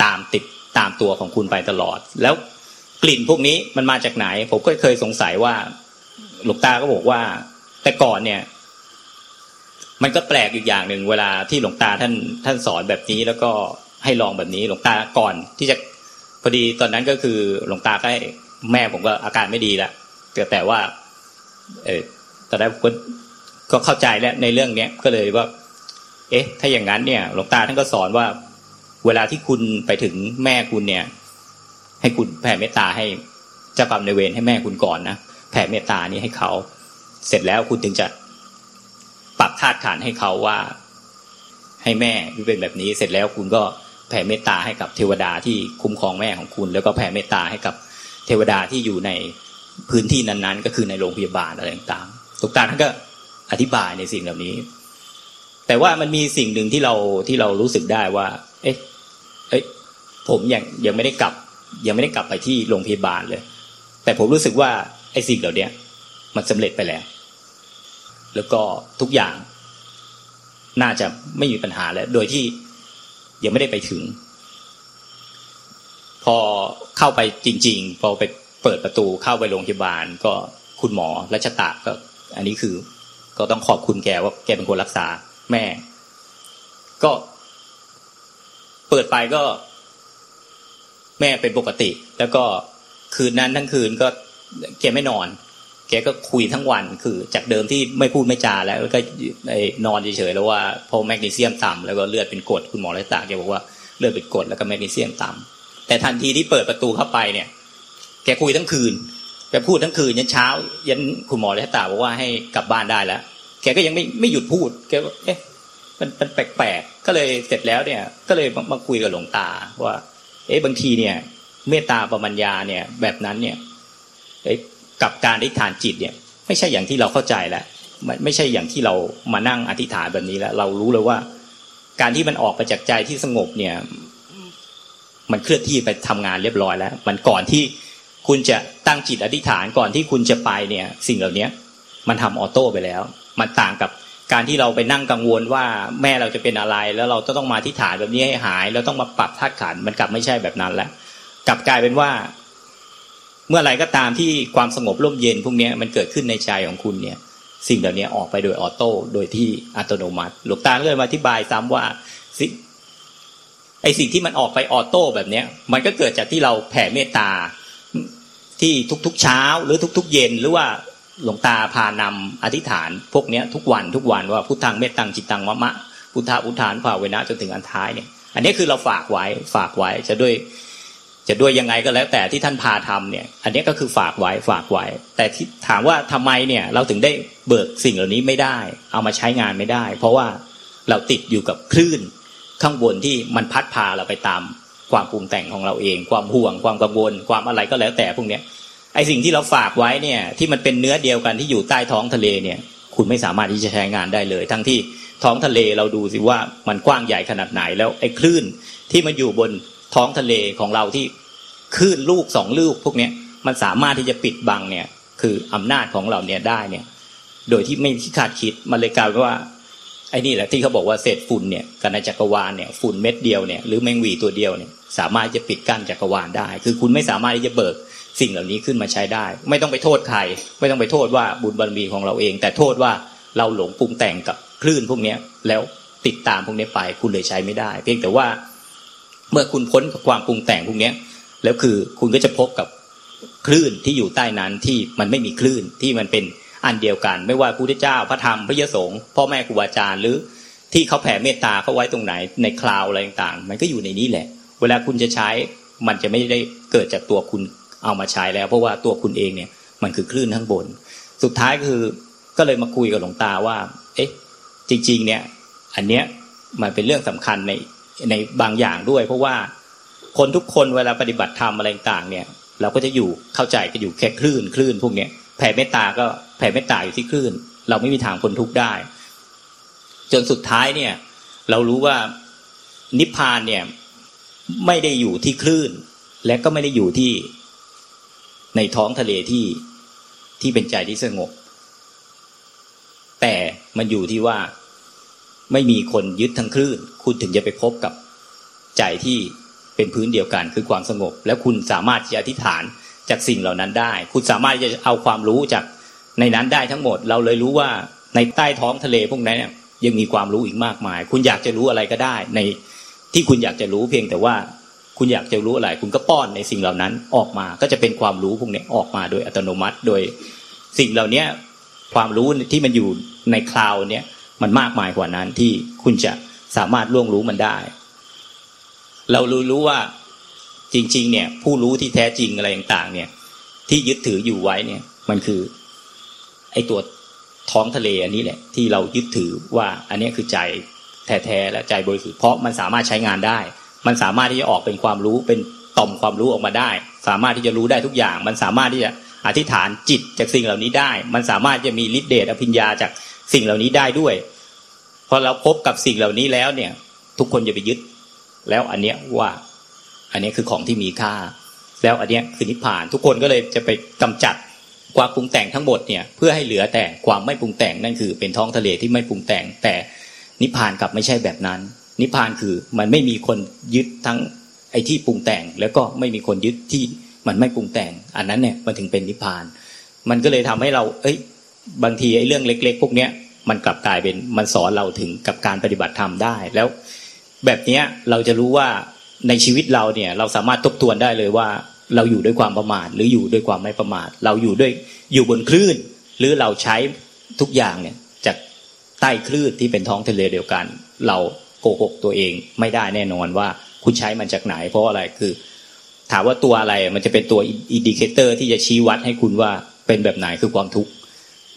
ตามติดตามตัวของคุณไปตลอด แล้วกลิ่นพวกนี้มันมาจากไหน ผมก็เคยสงสัยว่า หลวงตาก็บอกว่า แต่ก่อนเนี่ย มันก็แปลกอีกอย่างหนึ่งเวลาที่หลวงตาท่านท่านสอนแบบนี้แล้วก็ให้ลองแบบนี้ หลวงตาก่อนที่จะ พอดีตอนนั้นก็คือหลวงตาใก็แม่ผมก็อาการไม่ดีแล้วแต่แต่ว่า เออตอนนั้นผมก็เข้าใจแล้วในเรื่องเนี้ยก็เลยว่า เอ๊ะ ถ้าอย่างนั้นเนี่ย หลวงตาท่านก็สอนว่า เวลาที่คุณไปถึงแม่คุณเนี่ย ให้คุณแผ่เมตตาให้เจ้ากรรมในเวรให้แม่คุณก่อนนะแผ่เมตตานี้ให้เขา เสร็จแล้วคุณถึงจะปรับธาตุขันให้เขาว่า ให้แม่เป็นแบบนี้ เสร็จแล้วคุณก็ ผ่เมตตาให้กับเทวดาที่คุ้มครองแม่ของคุณ แล้วก็แผ่เมตตาให้กับเทวดาที่อยู่ในพื้นที่นั้นๆ ก็คือในโรงพยาบาลอะไรต่างๆตุกตาท่านก็อธิบายในสิ่งเหล่านี้ แต่ว่ามันมีสิ่งหนึ่งที่เราที่เรารู้สึกได้ว่า เอ๊ะเอ๊ะผมยังยังไม่ได้กลับ ยังไม่ได้กลับไปที่โรงพยาบาลเลย แต่ผมรู้สึกว่าไอ้สิ่งเหล่านี้มันสำเร็จไปแล้ว แล้วก็ทุกอย่างน่าจะไม่มีปัญหาแล้ว โดยที่ ยังไม่ได้ไปถึง พอเข้าไปจริง ๆ พอไปเปิดประตูเข้าไปโรงพยาบาล ก็คุณหมอรัชตะก็ อันนี้คือ ก็ต้องขอบคุณแกว่าแกเป็นคนรักษาแม่ ก็ เปิดไปก็ แม่เป็นปกติ แล้วก็คืนนั้นทั้งคืนก็แกไม่นอน กก็คุยทั้งวันคือ จากเดิมที่ไม่พูดไม่จาแล้วก็นอนเฉยๆแล้วว่าพอแมกนีเซียมต่ำแล้วก็เลือดเป็นกรดคุณหมอรัตาแกบอกว่าเลือดเป็นกรดแล้วก็แมกนีเซียมต่ำแต่ทันทีที่เปิดประตูเข้าไปเนี่ย แกคุยทั้งคืนแกพูดทั้งคืนยันเช้า ยันคุณหมอรัตาบอกว่าให้กลับบ้านได้แล้ว แกก็ยังไม่ไม่หยุดพูดแกเอ๊ะมันมันแปลกๆก็เลยเสร็จแล้วเนี่ย ก็เลยมาคุยกับหลวงตาว่า เอ๊ะบางทีเนี่ย เมตตาปรมัญญาเนี่ย แบบนั้นเนี่ย กับการอธิษฐานจิตเนี่ย ไม่ใช่อย่างที่เราเข้าใจแล้วไม่ใช่อย่างที่เรามานั่งอธิษฐานแบบนี้แล้ว เรารู้เลยว่า การที่มันออกไปจากใจที่สงบเนี่ย มันเคลื่อนที่ไปทำงานเรียบร้อยแล้ว มันก่อนที่คุณจะตั้งจิตอธิษฐานก่อนที่คุณจะไปเนี่ย สิ่งเหล่านี้มันทำออโต้ไปแล้ว มันต่างกับการที่เราไปนั่งกังวลว่าแม่เราจะเป็นอะไร แล้วเราต้องมาอธิษฐานแบบนี้ให้หาย แล้วต้องมาปรับธาตุขันมันกลับไม่ใช่แบบนั้นแล้วกลับกลายเป็นว่า เมื่อไรก็ตามที่ความสงบร่มเย็นพวกนี้มันเกิดขึ้นในใจของคุณเนี่ย สิ่งเหล่านี้ออกไปโดย auto โดยที่อัตโนมัติหลวงตาก็เลยมาอธิบายซ้ำว่าสิไอสิ่งที่มันออกไป auto แบบเนี้ย มันก็เกิดจากที่เราแผ่เมตตาที่ทุกๆเช้า หรือทุก ๆ เย็นหรือว่าหลวงตาพานำอธิษฐาน พวกเนี้ยทุกวันทุกวันว่าพุทธังเมตตังจิตตังมะมะพุทธะพุทธานุภาเวนะจนถึงอันท้ายเนี่ย อันนี้คือเราฝากไว้ฝากไว้จะด้วย จะด้วยยังไงก็แล้วแต่ที่ท่านพาทำเนี่ย อันนี้ก็คือฝากไว้ฝากไว้ แต่ที่ถามว่าทำไมเนี่ยเราถึงได้เบิกสิ่งเหล่านี้ไม่ได้ เอามาใช้งานไม่ได้ เพราะว่าเราติดอยู่กับคลื่นข้างบนที่มันพัดพาเราไปตามความปรุงแต่งของเราเอง ความห่วง ความกังวล ความอะไรก็แล้วแต่พวกเนี้ยไอสิ่งที่เราฝากไว้เนี่ย ที่มันเป็นเนื้อเดียวกันที่อยู่ใต้ท้องทะเลเนี่ย คุณไม่สามารถที่จะใช้งานได้เลย ทั้งที่ท้องทะเลเราดูสิว่ามันกว้างใหญ่ขนาดไหนแล้วไอ้คลื่นที่มันอยู่บน ท้องทะเลของเราที่คลื่นลูกสองลูกพวกเนี้ยมันสามารถที่จะปิดบังเนี่ยคืออำนาจของเราเนี่ยได้เนี่ย โดยที่ไม่คาดคิดมันเลยกลายเป็นว่าไอ้นี่แหละที่เขาบอกว่าเศษฝุ่นเนี่ยกันในจักรวาลเนี่ยฝุ่นเม็ดเดียวเนี่ยหรือแมงวีตัวเดียวเนี่ยสามารถจะปิดกั้นจักรวาลได้ คือคุณไม่สามารถที่จะเบิกสิ่งเหล่านี้ขึ้นมาใช้ได้ ไม่ต้องไปโทษใครไม่ต้องไปโทษว่าบุญบารมีของเราเอง แต่โทษว่าเราหลงปรุงแต่งกับคลื่นพวกนี้แล้วติดตามพวกนี้ไปคุณเลยใช้ไม่ได้ เพียงแต่ว่า เมื่อคุณพ้นกับความปรุงแต่งพวกนี้แล้วคือคุณก็จะพบกับคลื่นที่อยู่ใต้นั้นที่มันไม่มีคลื่นที่มันเป็นอันเดียวกัน ไม่ว่าพระพุทธเจ้าพระธรรมพระยสงฆ์พ่อแม่ครูบาอาจารย์หรือที่เขาแผ่เมตตาเขาไว้ตรงไหนในคลาวอะไรต่างๆ มันก็อยู่ในนี้แหละ เวลาคุณจะใช้มันจะไม่ได้เกิดจากตัวคุณเอามาใช้แล้ว เพราะว่าตัวคุณเองเนี่ยมันคือคลื่นข้างบน สุดท้ายคือก็เลยมาคุยกับหลวงตาว่า เอ๊ะ จริง ๆ เนี่ย อันเนี้ยมันเป็นเรื่องสำคัญใน ในบางอย่างด้วย เพราะว่าคนทุกคนเวลาปฏิบัติธรรมอะไรต่างเนี่ย เราก็จะอยู่เข้าใจก็อยู่แค่คลื่นคลื่นพวกเนี้ยแผ่เมตตาก็แผ่เมตตาอยู่ที่คลื่น เราไม่มีทางคนทุกข์ได้ จนสุดท้ายเนี่ย เรารู้ว่านิพพานเนี่ยไม่ได้อยู่ที่คลื่น และก็ไม่ได้อยู่ที่ในท้องทะเลที่ที่เป็นใจที่สงบ แต่มันอยู่ที่ว่า ไม่มีคนยึดทั้งคลื่น คุณถึงจะไปพบกับใจที่เป็นพื้นเดียวกันคือความสงบ แล้วคุณสามารถจะอธิษฐานจากสิ่งเหล่านั้นได้ คุณสามารถจะเอาความรู้จากในนั้นได้ทั้งหมด เราเลยรู้ว่าในใต้ท้องทะเลพวกนั้นยังมีความรู้อีกมากมาย คุณอยากจะรู้อะไรก็ได้ ในที่คุณอยากจะรู้เพียงแต่ว่า คุณอยากจะรู้อะไร คุณก็ป้อนในสิ่งเหล่านั้นออกมาก็จะเป็นความรู้พวกนี้ออกมาโดยอัตโนมัติ โดยสิ่งเหล่านี้ความรู้ที่มันอยู่ในคลาวเนี่ย มันมากมายกว่านั้นที่คุณจะสามารถล่วงรู้มันได้ เรารู้รู้ว่าจริง ๆ เนี่ย ผู้รู้ที่แท้จริงอะไรต่างๆ เนี่ย ที่ยึดถืออยู่ไว้เนี่ย มันคือ ไอตัวท้องทะเลอันนี้แหละ ที่เรายึดถือว่า อันนี้คือใจแท้ๆและใจบริสุทธิ์เพราะมันสามารถใช้งานได้ มันสามารถที่จะออกเป็นความรู้เป็นต่อมความรู้ออกมาได้ สามารถที่จะรู้ได้ทุกอย่าง มันสามารถที่จะอธิษฐานจิตจากสิ่งเหล่านี้ได้ มันสามารถจะมีฤทธิเดชอภิญญาจาก สิ่งเหล่านี้ได้ด้วย พอเราพบกับสิ่งเหล่านี้แล้วเนี่ย ทุกคนจะไปยึด แล้วอันเนี้ยว่า อันนี้คือของที่มีค่า แล้วอันเนี้ยคือนิพพาน ทุกคนก็เลยจะไปกำจัดความปรุงแต่งทั้งหมดเนี่ยเพื่อให้เหลือแต่ความไม่ปรุงแต่งนั่นคือ เป็นท้องทะเลที่ไม่ปรุงแต่ง แต่นิพพานกลับไม่ใช่แบบนั้น นิพพานคือมันไม่มีคนยึดทั้งไอ้ที่ปรุงแต่ง แล้วก็ไม่มีคนยึดที่มันไม่ปรุงแต่ง อันนั้นเนี่ยมันถึงเป็นนิพพาน มันก็เลยทำให้เรา เอ้ย บางทีไอ้เรื่องเล็ก ๆ พวกเนี้ยมันกลับกลายเป็นมันสอนเราถึงกับการปฏิบัติธรรมได้ แล้วแบบเนี้ยเราจะรู้ว่าในชีวิตเราเนี่ย เราสามารถทบทวนได้เลยว่า เราอยู่ด้วยความประมาทหรืออยู่ด้วยความไม่ประมาท เราอยู่ด้วยอยู่บนคลื่น หรือเราใช้ทุกอย่างเนี่ยจากใต้คลื่นที่เป็นท้องทะเลเดียวกัน เราโกหกตัวเองไม่ได้แน่นอนว่าคุณใช้มันจากไหน เพราะอะไรคือ ถามว่าตัวอะไรมันจะเป็นตัว indicator ที่จะชี้วัดให้คุณว่าเป็นแบบไหนคือความทุกข์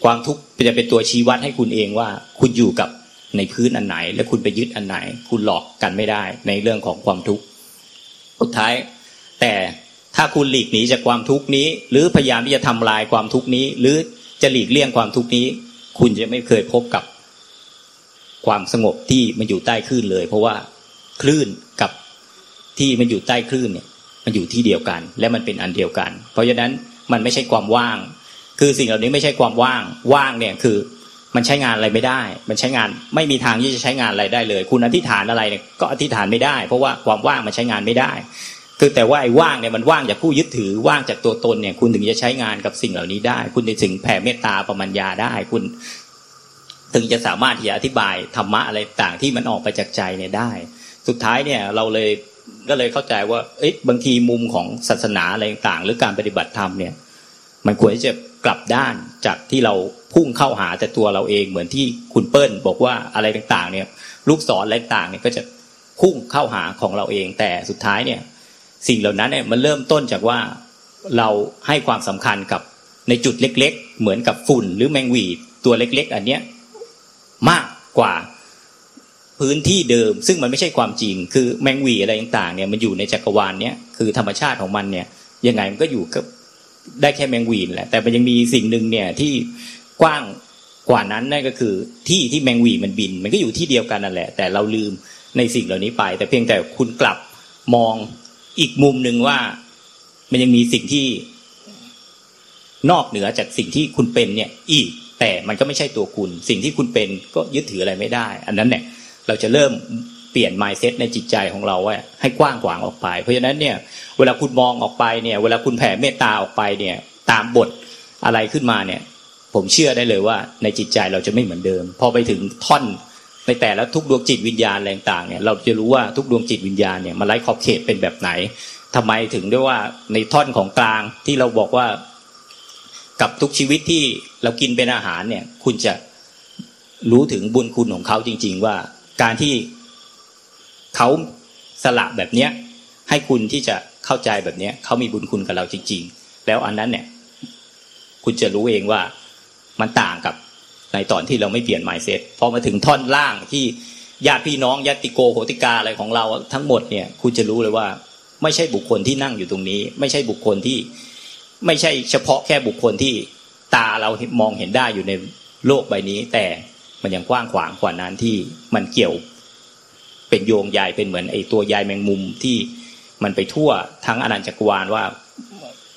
ความทุกข์จะเป็นตัวชี้วัดให้คุณเองว่า คุณอยู่กับในพื้นอันไหน และคุณไปยึดอันไหน คุณหลอกกันไม่ได้ในเรื่องของความทุกข์สุดท้าย แต่ถ้าคุณหลีกหนีจากความทุกข์นี้ หรือพยายามที่จะทำลายความทุกข์นี้ หรือจะหลีกเลี่ยงความทุกข์นี้ คุณจะไม่เคยพบกับความสงบที่มันอยู่ใต้คลื่นเลย เพราะว่าคลื่นกับที่มันอยู่ใต้คลื่นเนี่ย มันอยู่ที่เดียวกัน และมันเป็นอันเดียวกัน เพราะฉะนั้นมันไม่ใช่ความว่าง คือสิ่งเหล่านี้ไม่ใช่ความว่าง ว่างเนี่ยคือมันใช้งานอะไรไม่ได้ มันใช้งานไม่มีทางที่จะใช้งานอะไรได้เลย คุณอธิษฐานอะไรเนี่ยก็อธิษฐานไม่ได้ เพราะว่าความว่างมันใช้งานไม่ได้ คือแต่ว่าไอ้ว่างเนี่ยมันว่างจากผู้ยึดถือว่างจากตัวตนเนี่ย คุณถึงจะใช้งานกับสิ่งเหล่านี้ได้ คุณถึงแผ่เมตตาปรมัญญาได้คุณ ถึงจะสามารถที่จะอธิบายธรรมะอะไรต่างที่มันออกไปจากใจเนี่ยได้ สุดท้ายเนี่ยเราเลยก็เลยเข้าใจว่าเอ๊ะบางทีมุมของศาสนาอะไรต่างหรือการปฏิบัติธรรมเนี่ย มันควรที่จะกลับด้านจากที่เราพุ่งเข้าหาแต่ตัวเราเองเหมือนที่คุณเปิ้ลบอกว่าอะไรต่างๆ เนี่ย ลูกศรอะไรต่างเนี่ยก็จะพุ่งเข้าหาของเราเอง แต่สุดท้ายเนี่ย สิ่งเหล่านั้นเนี่ยมันเริ่มต้นจากว่าเราให้ความสำคัญกับในจุดเล็ก ๆ เหมือนกับฝุ่นหรือแมงวีตัวเล็ก ๆ อันเนี้ยมากกว่าพื้นที่เดิม ซึ่งมันไม่ใช่ความจริง คือแมงวีอะไรต่างๆเนี่ยมันอยู่ในจักรวาลเนี้ยคือธรรมชาติของมันเนี่ยยังไงมันก็อยู่กับ ได้แค่แมงวีนแหละ แต่มันยังมีสิ่งหนึ่งเนี่ยที่กว้างกว่านั้นนั่นก็คือที่ที่แมงวีมันบิน มันก็อยู่ที่เดียวกันนั่นแหละ แต่เราลืมในสิ่งเหล่านี้ไป แต่เพียงแต่คุณกลับมองอีกมุมหนึ่งว่า มันยังมีสิ่งที่นอกเหนือจากสิ่งที่คุณเป็นเนี่ย อีก แต่มันก็ไม่ใช่ตัวคุณ สิ่งที่คุณเป็นก็ยึดถืออะไรไม่ได้ อันนั้นเนี่ยเราจะเริ่ม ปลี่ยน mindset ในจิตใจของเราไว้ให้กว้างขวางออกไป เพราะฉะนั้นเนี่ยเวลาคุณมองออกไปเนี่ยเวลาคุณแผ่เมตตาออกไปเนี่ยตามบทอะไรขึ้นมาเนี่ย ผมเชื่อได้เลยว่า ในจิตใจเราจะไม่เหมือนเดิม พอไปถึงท่อนในแต่ละทุกดวงจิตวิญญาณแรงต่างเนี่ยเราจะรู้ว่าทุกดวงจิตวิญญาณเนี่ยมันไร้ขอบเขตเป็นแบบไหนทำไมถึงได้ว่าในท่อนของกลางที่เราบอกว่ากับทุกชีวิตที่เรากินเป็นอาหารเนี่ย คุณจะรู้ถึงบุญคุณของเขาจริง ๆ ว่าการที่ เขาสละแบบเนี้ยให้คุณที่จะเข้าใจแบบเนี้ยเขามีบุญคุณกับเราจริง ๆ แล้วอันนั้นเนี่ย คุณจะรู้เองว่ามันต่างกับในตอนที่เราไม่เปลี่ยนไมเซ็ตพอมาถึงท่อนล่างที่ญาติพี่น้องญาติโกโหติกาอะไรของเราทั้งหมดเนี่ย คุณจะรู้เลยว่า ไม่ใช่บุคคลที่นั่งอยู่ตรงนี้ ไม่ใช่บุคคลที่ ไม่ใช่เฉพาะแค่บุคคลที่ตาเรามองเห็นได้อยู่ในโลกใบนี้ แต่มันยังกว้างขวางกว่านั้นที่มันเกี่ยว เป็นโยงใยเป็นเหมือนไอ้ตัวใยแมงมุมที่มันไปทั่วทั้งอนันตจักรวาลว่า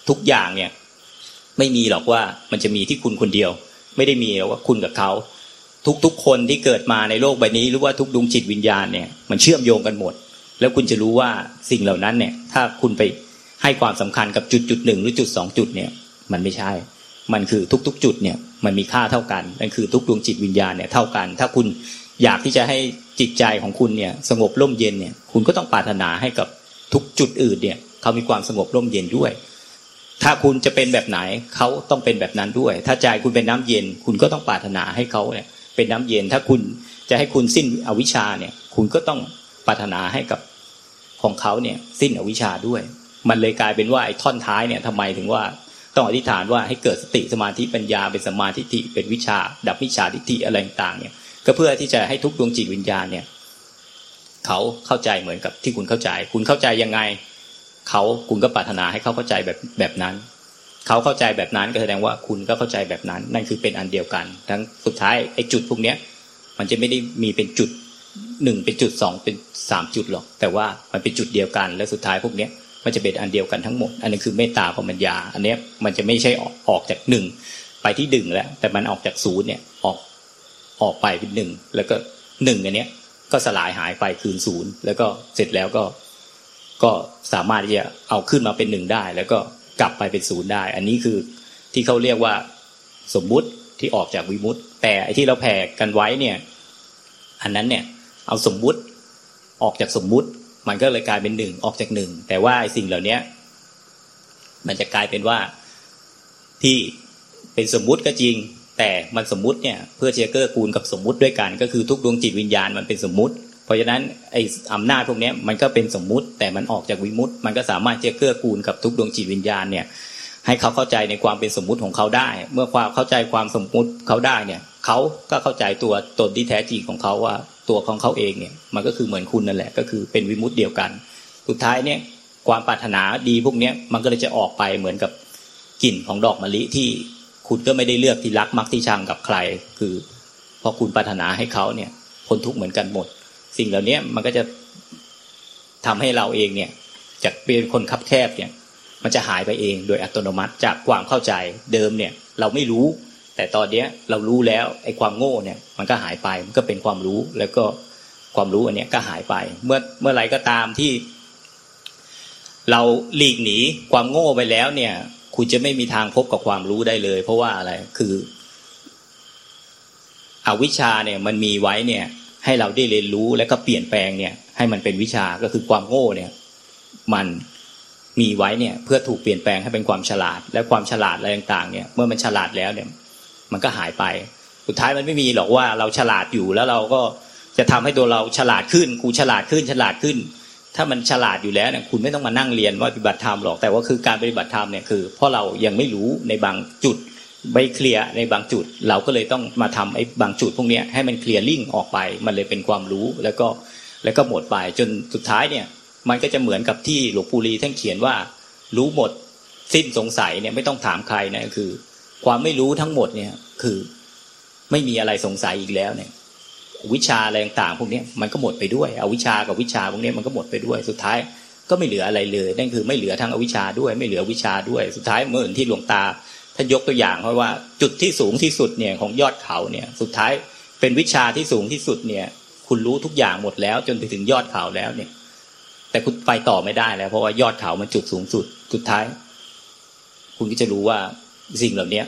ทุกอย่างเนี่ยไม่มีหรอกว่ามันจะมีที่คุณคนเดียว ไม่ได้มีหรอกว่าคุณกับเขาทุกๆคนที่เกิดมาในโลกใบนี้ หรือว่าทุกดวงจิตวิญญาณเนี่ยมันเชื่อมโยงกันหมด แล้วคุณจะรู้ว่าสิ่งเหล่านั้นเนี่ย ถ้าคุณไปให้ความสำคัญกับจุดจุดหนึ่งหรือจุดสองจุดเนี่ย มันไม่ใช่ มันคือทุกๆ จุดเนี่ยมันมีค่าเท่ากันนั่นคือทุกดวงจิตวิญญาณเนี่ยเท่ากัน ถ้าคุณ อยากที่จะให้จิตใจของคุณเนี่ย สงบร่มเย็นเนี่ย คุณก็ต้องปรารถนาให้กับทุกจุดอื่นเนี่ย เขามีความสงบร่มเย็นด้วย ถ้าคุณจะเป็นแบบไหนเขาต้องเป็นแบบนั้นด้วย ถ้าใจคุณเป็นน้ำเย็น คุณก็ต้องปรารถนาให้เขาเนี่ย เป็นน้ำเย็น ถ้าคุณจะให้คุณสิ้นอวิชชาเนี่ย คุณก็ต้องปรารถนาให้กับของเขาเนี่ย สิ้นอวิชชาด้วย มันเลยกลายเป็นว่าไอ้ท่อนท้ายเนี่ยทำไมถึงว่าต้องอธิษฐานว่าให้เกิดสติสมาธิปัญญาเป็นสมาธิิเป็นวิชา ดับวิชาทิฏฐิอะไรต่างเนี่ย ก็เพื่อที่จะให้ทุกดวงจิตวิญญาณเนี่ย เขาเข้าใจเหมือนกับที่คุณเข้าใจ คุณเข้าใจยังไง เขาคุณก็ปรารถนาให้เขาเข้าใจแบบแบบนั้น เขาเข้าใจแบบนั้นก็แสดงว่าคุณก็เข้าใจแบบนั้น นั่นคือเป็นอันเดียวกัน ทั้งสุดท้ายไอ้จุดพวกเนี้ย มันจะไม่ได้มีเป็นจุดหนึ่งเป็นจุดสองเป็นสามจุดหรอก แต่ว่ามันเป็นจุดเดียวกัน แล้วสุดท้ายพวกเนี้ยมันจะเป็นอันเดียวกันทั้งหมด อันนี้คือเมตตาพมัญญา อันเนี้ยมันจะไม่ใช่ออกจากหนึ่งไปที่ดึงแล้ว แต่มันออกจากศูนย์เนี่ย ออกไปเป็นหนึ่งแล้วก็หนึ่งอันเนี้ย ก็สลายหายไปคืนศูนย์แล้วก็เสร็จแล้วก็ก็สามารถที่จะเอาขึ้นมาเป็นหนึ่งได้ แล้วก็กลับไปเป็นศูนย์ได้ อันนี้คือที่เขาเรียกว่าสมมุติที่ออกจากวิมุตต์แต่ไอ้ที่เราแผ่กันไว้เนี่ย อันนั้นเนี่ย เอาสมมุติออกจากสมมุติ มันก็เลยกลายเป็นหนึ่งออกจากหนึ่งแต่ว่าไอ้สิ่งเหล่านี้มันจะกลายเป็นว่าที่เป็นสมมุติก็จริง แต่มันสมมุติเนี่ยเพื่อเชเกอร์กูลกับสมมุติด้วยกัน ก็คือทุกดวงจิตวิญญาณมันเป็นสมมุติ เพราะฉะนั้นไอ้อำนาจพวกนี้มันก็เป็นสมมุติ แต่มันออกจากวิมุตต์มันก็สามารถจะเกื้อกูลกับทุกดวงจิตวิญญาณเนี่ยให้เขาเข้าใจในความเป็นสมมุติของเขาได้ เมื่อความเข้าใจความสมมุติเขาได้เนี่ยเขาก็เข้าใจตัวตนที่แท้จริงของเขาว่าตัวของเขาเองเนี่ยมันก็คือเหมือนคุณนั่นแหละก็คือเป็นวิมุตต์เดียวกัน สุดท้ายเนี่ยความปรารถนาดีพวกนี้มันก็เลยจะออกไปเหมือนกับกลิ่นของดอกมะลิที่ คุณก็ไม่ได้เลือกที่รักมักที่ชังกับใคร คือพอคุณปรารถนาให้เขาเนี่ยพ้นทุกข์เหมือนกันหมด สิ่งเหล่านี้มันก็จะทำให้เราเองเนี่ยจากเป็นคนคับแคบเนี่ยมันจะหายไปเองโดยอัตโนมัติจากความเข้าใจเดิมเนี่ยเราไม่รู้ แต่ตอนเนี้ยเรารู้แล้วไอ้ความโง่เนี่ยมันก็หายไปมันก็เป็นความรู้แล้วก็ความรู้อันเนี้ยก็หายไป เมื่อเมื่อไรก็ตามที่ เราหลีกหนีความโง่ไปแล้วเนี่ย คุณจะไม่มีทางพบกับความรู้ได้เลย เพราะว่าอะไรคืออวิชชาเนี่ยมันมีไว้เนี่ย ให้เราได้เรียนรู้แล้วก็เปลี่ยนแปลงเนี่ย ให้มันเป็นวิชาก็คือความโง่เนี่ย มันมีไว้เนี่ย เพื่อถูกเปลี่ยนแปลงให้เป็นความฉลาด และความฉลาดอะไรต่างๆ เนี่ย เมื่อมันฉลาดแล้วเนี่ย มันก็หายไป สุดท้ายมันไม่มีหรอกว่าเราฉลาดอยู่แล้วเราก็จะทำให้ตัวเราฉลาดขึ้น กูฉลาดขึ้นฉลาดขึ้น ถ้ามันฉลาดอยู่แล้วเนี่ยคุณไม่ต้องมานั่งเรียนว่าปฏิบัติธรรมหรอกแต่ว่าคือการปฏิบัติธรรมเนี่ยคือเพราะเรายังไม่รู้ในบางจุดไม่เคลียร์ในบางจุด เราก็เลยต้องมาทำไอ้บางจุดพวกนี้ให้มันเคลียร์ลิงออกไป มันเลยเป็นความรู้แล้วก็แล้วก็หมดไปจนสุดท้ายเนี่ย มันก็จะเหมือนกับที่หลวงปู่ลีท่านเขียนว่า รู้หมดสิ้นสงสัยเนี่ยไม่ต้องถามใครนะคือ ความไม่รู้ทั้งหมดเนี่ยคือ ไม่มีอะไรสงสัยอีกแล้วเนี่ย วิชาอะไรต่างๆพวกนี้มันก็หมดไปด้วยอวิชากับวิชาพวกนี้มันก็หมดไปด้วยสุดท้ายก็ไม่เหลืออะไรเลยนั่นคือไม่เหลือทั้งอวิชาด้วย ไม่เหลือวิชาด้วย สุดท้ายเมื่อที่หลวงตาท่านยกตัวอย่างเพราะว่าจุดที่สูงที่สุดเนี่ยของยอดเขาเนี่ยสุดท้ายเป็นวิชาที่สูงที่สุดเนี่ย คุณรู้ทุกอย่างหมดแล้ว จนไปถึงยอดเขาแล้วเนี่ย แต่คุณไปต่อไม่ได้แล้ว เพราะว่ายอดเขามันจุดสูงสุด สุดท้าย คุณก็จะรู้ว่าสิ่งเหล่านี้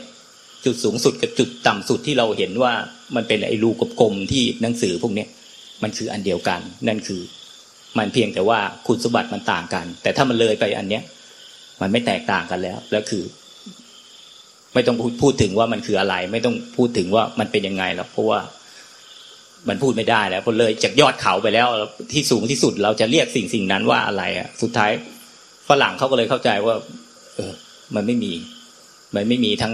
จุดสูงสุดกับจุดต่ำสุดที่เราเห็นว่ามันเป็นไอ้รูกลมๆที่หนังสือพวกนี้มันคืออันเดียวกัน นั่นคือ มันเพียงแต่ว่าคุณสมบัติมันต่างกัน แต่ถ้ามันเลยไปอันเนี้ย มันไม่แตกต่างกันแล้ว แล้วคือ ไม่ต้องพูดพูดถึงว่ามันคืออะไร ไม่ต้องพูดถึงว่ามันเป็นยังไงหรอกเพราะว่ามันพูดไม่ได้แล้วพอเลยจากยอดเขาไปแล้วที่สูงที่สุดเราจะเรียกสิ่งสิ่งนั้นว่าอะไรอะสุดท้ายฝรั่งเขาก็เลยเข้าใจว่า เออ มันไม่มี มันไม่มีทั้ง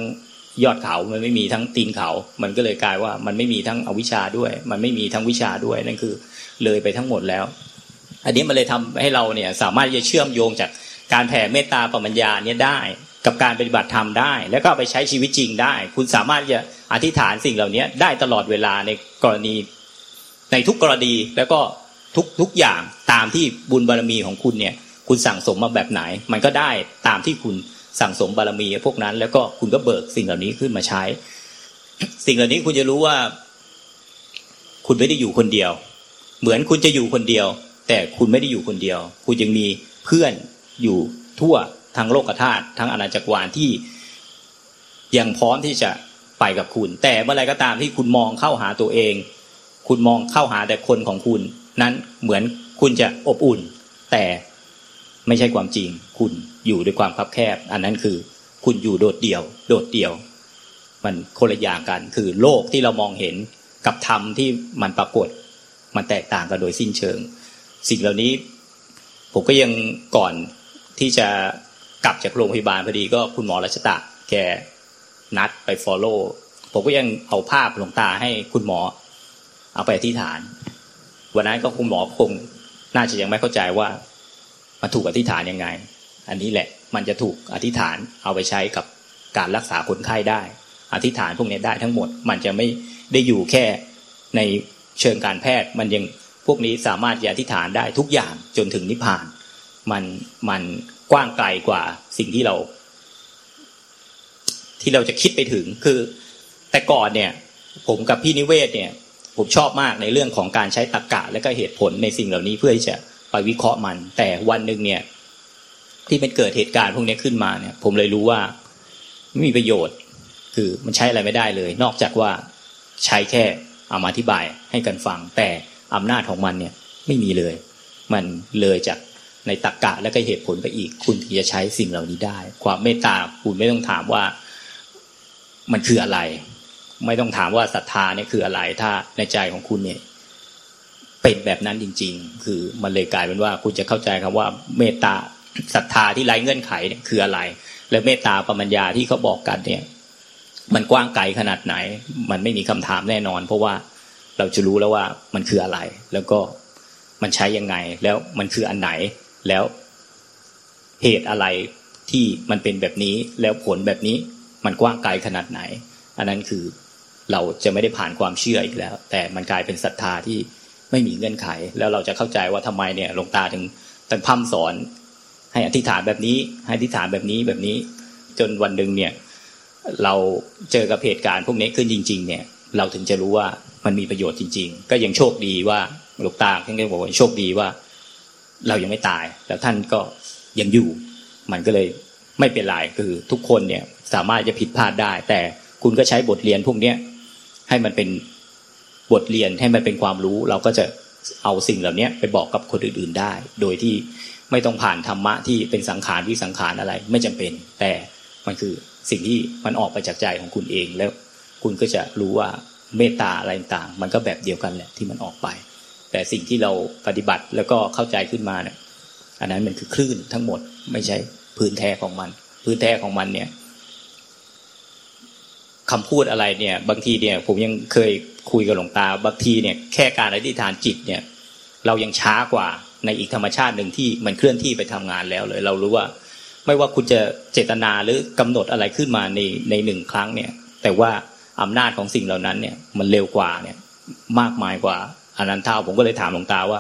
ยอดเขา มันไม่มีทั้งตีนเขา มันก็เลยกลายว่า มันไม่มีทั้งอวิชชาด้วย มันไม่มีทั้งวิชาด้วยนั่นคือเลยไปทั้งหมดแล้ว อันนี้มันเลยทำให้เราเนี่ยสามารถจะเชื่อมโยงจากการแผ่เมตตาปรัญญาเนี่ยได้ กับการปฏิบัติธรรมได้ แล้วก็ไปใช้ชีวิตจริงได้ คุณสามารถจะอธิษฐานสิ่งเหล่านี้ได้ตลอดเวลาในกรณีในทุกกรณีแล้วก็ทุกทุกอย่างตามที่บุญบารมีของคุณเนี่ย คุณสั่งสมมาแบบไหน มันก็ได้ตามที่คุณ สั่งสมบารมีพวกนั้น แล้วก็คุณก็เบิกสิ่งเหล่านี้ขึ้นมาใช้ สิ่งเหล่านี้คุณจะรู้ว่า คุณไม่ได้อยู่คนเดียว เหมือนคุณจะอยู่คนเดียว แต่คุณไม่ได้อยู่คนเดียว คุณยังมีเพื่อนอยู่ทั่วทั้งโลกธาตุทั้งอาณาจักรวาลที่ยังพร้อมที่จะไปกับคุณ แต่เมื่อไรก็ตามที่คุณมองเข้าหาตัวเอง คุณมองเข้าหาแต่คนของคุณ นั้นเหมือนคุณจะอบอุ่น แต่ไม่ใช่ความจริงคุณ อยู่ด้วยความคับแคบ อันนั้นคือคุณอยู่โดดเดี่ยว โดดเดี่ยว มันคนละอย่างกันคือโลกที่เรามองเห็นกับธรรมที่มันปรากฏ มันแตกต่างกันโดยสิ้นเชิง สิ่งเหล่านี้ ผมก็ยังก่อนที่จะกลับจากโรงพยาบาลพอดีก็คุณหมอรัชตะแกนัดไปฟอลโล่ผมก็ยังเอาภาพหลวงตาให้คุณหมอ เอาไปอธิษฐาน วันนั้นก็คุณหมอคง น่าจะยังไม่เข้าใจว่ามันถูกอธิษฐานยังไง อันนี้แหละมันจะถูกอธิษฐานเอาไปใช้กับการรักษาคนไข้ได้ อธิษฐานพวกนี้ได้ทั้งหมด มันจะไม่ได้อยู่แค่ในเชิงการแพทย์ มันยังพวกนี้สามารถจะอธิษฐานได้ทุกอย่างจนถึงนิพพาน มันมันกว้างไกลกว่าสิ่งที่เรา ที่เราจะคิดไปถึงคือ แต่ก่อนเนี่ย ผมกับพี่นิเวศเนี่ย ผมชอบมากในเรื่องของการใช้ตรรกกะและก็เหตุผลในสิ่งเหล่านี้เพื่อที่จะไปวิเคราะห์มัน แต่วันหนึ่งเนี่ย ที่มันเกิดเหตุการณ์พวกนี้ขึ้นมาเนี่ย ผมเลยรู้ว่าไม่มีประโยชน์ คือมันใช้อะไรไม่ได้เลย นอกจากว่าใช้แค่เอามาอธิบายให้กันฟัง แต่อำนาจของมันเนี่ยไม่มีเลย มันเลยจากในตรกกะและก็เหตุผลไปอีก คุณถึงจะใช้สิ่งเหล่านี้ได้ ความเมตตาคุณไม่ต้องถามว่ามันคืออะไร ไม่ต้องถามว่าศรัทธาเนี่ยคืออะไรถ้าในใจของคุณเนี่ยเป็นแบบนั้นจริง ๆ คือมันเลยกลายเป็นว่าคุณจะเข้าใจคำว่าเมตตา ศรัทธาที่ไร้เงื่อนไขเนี่ยคืออะไร และเมตตาปรัญญาที่เขาบอกกันเนี่ย มันกว้างไกลขนาดไหน มันไม่มีคำถามแน่นอน เพราะว่าเราจะรู้แล้วว่ามันคืออะไร แล้วก็มันใช้ยังไง แล้วมันคืออันไหนแล้วเหตุอะไรที่มันเป็นแบบนี้แล้วผลแบบนี้มันกว้างไกลขนาดไหน อันนั้นคือเราจะไม่ได้ผ่านความเชื่ออีกแล้ว แต่มันกลายเป็นศรัทธาที่ไม่มีเงื่อนไข แล้วเราจะเข้าใจว่าทำไมเนี่ยหลวงตาถึงตั้งพัมสอน ให้อธิษฐานแบบนี้ ให้อธิษฐานแบบนี้แบบนี้ จนวันหนึ่งเนี่ย เราเจอกับเหตุการณ์พวกนี้ขึ้นจริง ๆ เนี่ย เราถึงจะรู้ว่ามันมีประโยชน์จริง ๆ ก็ยังโชคดีว่าหลวงตาท่านก็บอกว่าโชคดีว่า เรายังไม่ตาย แล้วท่านก็ยังอยู่ มันก็เลยไม่เป็นไรคือทุกคนเนี่ย สามารถจะผิดพลาดได้ แต่คุณก็ใช้บทเรียนพวกเนี้ยให้มันเป็นบทเรียนให้มันเป็นความรู้ เราก็จะเอาสิ่งเหล่านี้ไปบอกกับคนอื่น ๆได้ โดยที่ ไม่ต้องผ่านธรรมะที่เป็นสังขารวิสังขารอะไร ไม่จำเป็น แต่มันคือสิ่งที่มันออกไปจากใจของคุณเองแล้ว คุณก็จะรู้ว่าเมตตาอะไรต่างมันก็แบบเดียวกันแหละที่มันออกไป แต่สิ่งที่เราปฏิบัติแล้วก็เข้าใจขึ้นมาเนี่ยอันนั้นมันคือคลื่นทั้งหมดไม่ใช่พื้นแท้ของมัน พื้นแท้ของมันเนี่ยคำพูดอะไรเนี่ย บางทีเนี่ย ผมยังเคยคุยกับหลวงตาบางทีเนี่ย แค่การอธิษฐานจิตเนี่ย เรายังช้ากว่า ในอีกธรรมชาติหนึ่งที่มันเคลื่อนที่ไปทำงานแล้วเลย เรารู้ว่า ไม่ว่าคุณจะเจตนาหรือกำหนดอะไรขึ้นมาในในหนึ่งครั้งเนี่ย แต่ว่าอำนาจของสิ่งเหล่านั้นเนี่ยมันเร็วกว่าเนี่ยมากมายกว่าอนันทาผมก็เลยถามหลวงตาว่า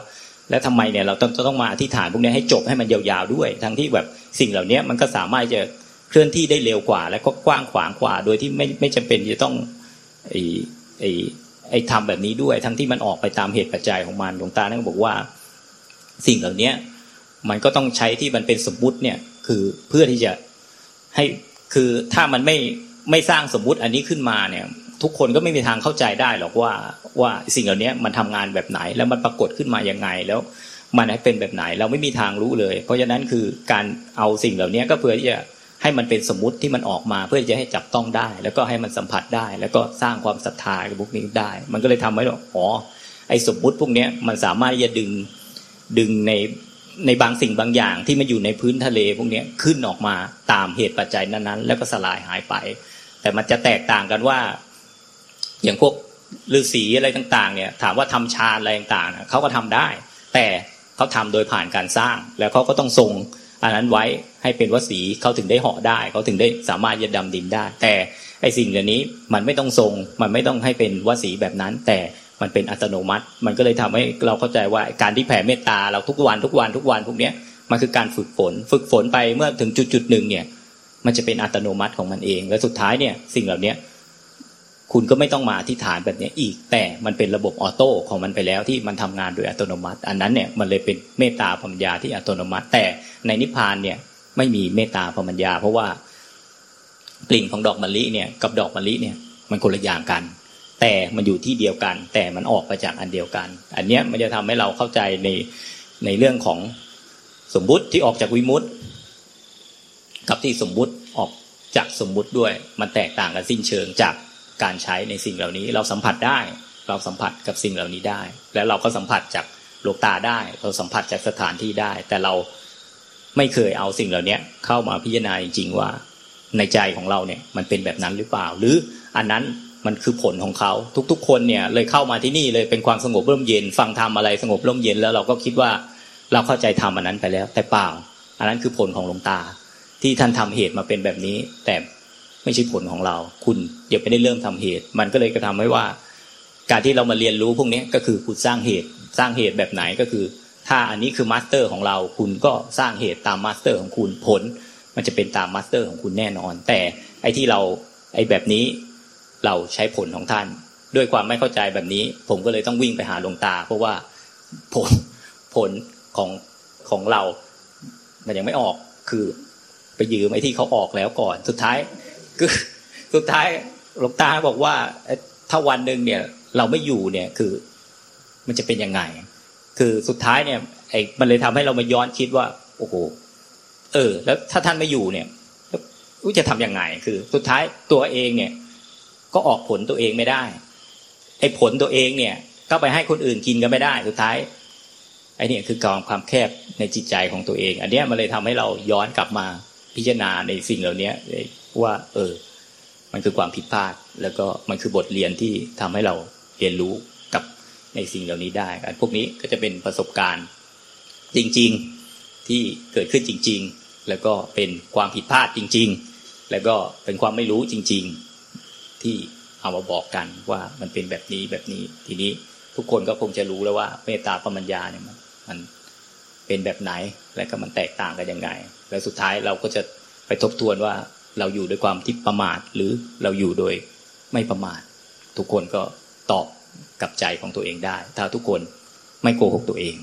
แล้วทำไมเนี่ยเราต้องต้องมาอธิษฐานพวกนี้ให้จบให้มันยาวๆด้วย ทั้งที่แบบสิ่งเหล่านี้มันก็สามารถจะเคลื่อนที่ได้เร็วกว่า และก็กว้างขวางกว่า โดยที่ไม่ไม่จำเป็นจะต้องไอ้ไอ้ไอ้ทำแบบนี้ด้วยทั้งที่มันออกไปตามเหตุปัจจัยของมันหลวงตาเนี่ยบอกว่า สิ่งเหล่านี้มันก็ต้องใช้ที่มันเป็นสมมุติเนี่ยคือเพื่อที่จะให้คือถ้ามันไม่ไม่สร้างสมมุติอันนี้ขึ้นมาเนี่ย ทุกคนก็ไม่มีทางเข้าใจได้หรอกว่าว่าสิ่งเหล่านี้มันทำงานแบบไหนแล้วมันปรากฏขึ้นมายังไงแล้วมันให้เป็นแบบไหนเราไม่มีทางรู้เลย เพราะฉะนั้นคือการเอาสิ่งเหล่านี้ก็เพื่อที่จะให้มันเป็นสมมติที่มันออกมาเพื่อจะให้จับต้องได้ แล้วก็ให้มันสัมผัสได้ แล้วก็สร้างความศรัทธากับพวกนี้ได้ มันก็เลยทำให้เราอ๋อไอ้สมมุติพวกนี้มันสามารถจะดึง ดึงในในบางสิ่งบางอย่างที่มันอยู่ในพื้นทะเลพวกนี้ขึ้นออกมาตามเหตุปัจจัยนั้นๆ แล้วก็สลายหายไป แต่มันจะแตกต่างกันว่า อย่างพวกฤาษีอะไรต่าง ๆ เนี่ย ถามว่าทำฌานอะไรต่างๆเขาก็ทำได้ แต่เขาทำโดยผ่านการสร้าง แล้วเขาก็ต้องทรงอันนั้นไว้ให้เป็นวสีเขาถึงได้เหาะได้เขาถึงได้สามารถจะดำดินได้ แต่ไอสิ่งเหล่านี้มันไม่ต้องทรงมันไม่ต้องให้เป็นวสีแบบนั้น แต่ มันเป็นอัตโนมัติ มันก็เลยทำให้เราเข้าใจว่าการที่แผ่เมตตาเราทุกวันทุกวันทุกวันพวกนี้มันคือการฝึกฝน ฝึกฝนไปเมื่อถึงจุดจุดหนึ่งเนี่ย มันจะเป็นอัตโนมัติของมันเอง และสุดท้ายเนี่ยสิ่งเหล่านี้คุณก็ไม่ต้องมาที่ฐานแบบนี้อีก แต่มันเป็นระบบออโต้ของมันไปแล้วที่มันทำงานโดยอัตโนมัติ อันนั้นเนี่ยมันเลยเป็นเมตตาปัญญาที่อัตโนมัติ แต่ในนิพพานเนี่ยไม่มีเมตตาปัญญา เพราะว่ากลิ่นของดอกมะลิเนี่ยกับดอกมะลิเนี่ยมันคนละอย่างกัน แต่มันอยู่ที่เดียวกัน แต่มันออกมาจากอันเดียวกัน อันเนี้ยมันจะทำให้เราเข้าใจในในเรื่องของสมมุติที่ออกจากวิมุติกับที่สมมุติออกจากสมมุติด้วย มันแตกต่างกันสิ้นเชิงจากการใช้ในสิ่งเหล่านี้ เราสัมผัสได้ เราสัมผัสกับสิ่งเหล่านี้ได้ แล้วเราก็สัมผัสจากโลกตาได้ เราสัมผัสจากสถานที่ได้ แต่เราไม่เคยเอาสิ่งเหล่านี้เข้ามาพิจารณาจริงๆว่า ในใจของเราเนี่ยมันเป็นแบบนั้นหรือเปล่า หรืออันนั้น มันคือผลของเขาทุก ๆ คนเนี่ยเลยเข้ามาที่นี่เลยเป็นความสงบร่มเย็น ฟังธรรมอะไรสงบร่มเย็นแล้วเราก็คิดว่าเราเข้าใจธรรมอันนั้นไปแล้ว แต่เปล่า อันนั้นคือผลของหลวงตา ที่ท่านทำเหตุมาเป็นแบบนี้ แต่ไม่ใช่ผลของเรา คุณยังไม่ได้เริ่มทำเหตุ มันก็เลยกระทำให้ว่า การที่เรามาเรียนรู้พวกนี้ก็คือคุณสร้างเหตุ สร้างเหตุแบบไหนก็คือ ถ้าอันนี้คือ master ของเรา คุณก็สร้างเหตุตาม master ของคุณผล มันจะเป็นตาม master ของคุณแน่นอน แต่ไอ้ที่เราไอ้แบบนี้ เราใช้ผลของท่าน ด้วยความไม่เข้าใจแบบนี้ ผมก็เลยต้องวิ่งไปหาหลวงตา เพราะว่าผลผลของของเรา มันยังไม่ออกคือไปยืมไอ้ที่เขาออกแล้วก่อน สุดท้ายคือสุดท้ายหลวงตาบอกว่าถ้าวันหนึ่งเนี่ย เราไม่อยู่เนี่ยคือ มันจะเป็นยังไง คือสุดท้ายเนี่ยไอ้มันเลยทำให้เรามาย้อนคิดว่า โอ้โหเออ แล้วถ้าท่านไม่อยู่เนี่ยรู้จะทํำยังไง คือ สุดท้ายตัวเองเนี่ย ก็ออกผลตัวเองไม่ได้ไอ้ผลตัวเองเนี่ยก็ไปให้คนอื่นกินก็ไม่ได้สุดท้ายไอ้นี่คือกองความแคบในจิตใจของตัวเอง อันเนี้ยมันเลยทำให้เราย้อนกลับมาพิจารณาในสิ่งเหล่านี้ว่า เออ มันคือความผิดพลาด แล้วก็มันคือบทเรียนที่ทำให้เราเรียนรู้กับในสิ่งเหล่านี้ได้อันพวกนี้ก็จะเป็นประสบการณ์ จริง ๆที่เกิดขึ้นจริง ๆ แล้วก็เป็นความผิดพลาดจริง ๆ แล้วก็เป็นความไม่รู้จริง ๆ ที่เอามาบอกกันว่ามันเป็นแบบนี้แบบนี้ ทีนี้ทุกคนก็คงจะรู้แล้วว่าเมตตาปรัญญาเนี่ยมันเป็นแบบไหนและก็มันแตกต่างกันยังไง แล้วสุดท้ายเราก็จะไปทบทวนว่าเราอยู่ด้วยความที่ประมาทหรือเราอยู่โดยไม่ประมาท ทุกคนก็ตอบกับใจของตัวเองได้ ถ้าทุกคนไม่โกหกตัวเอง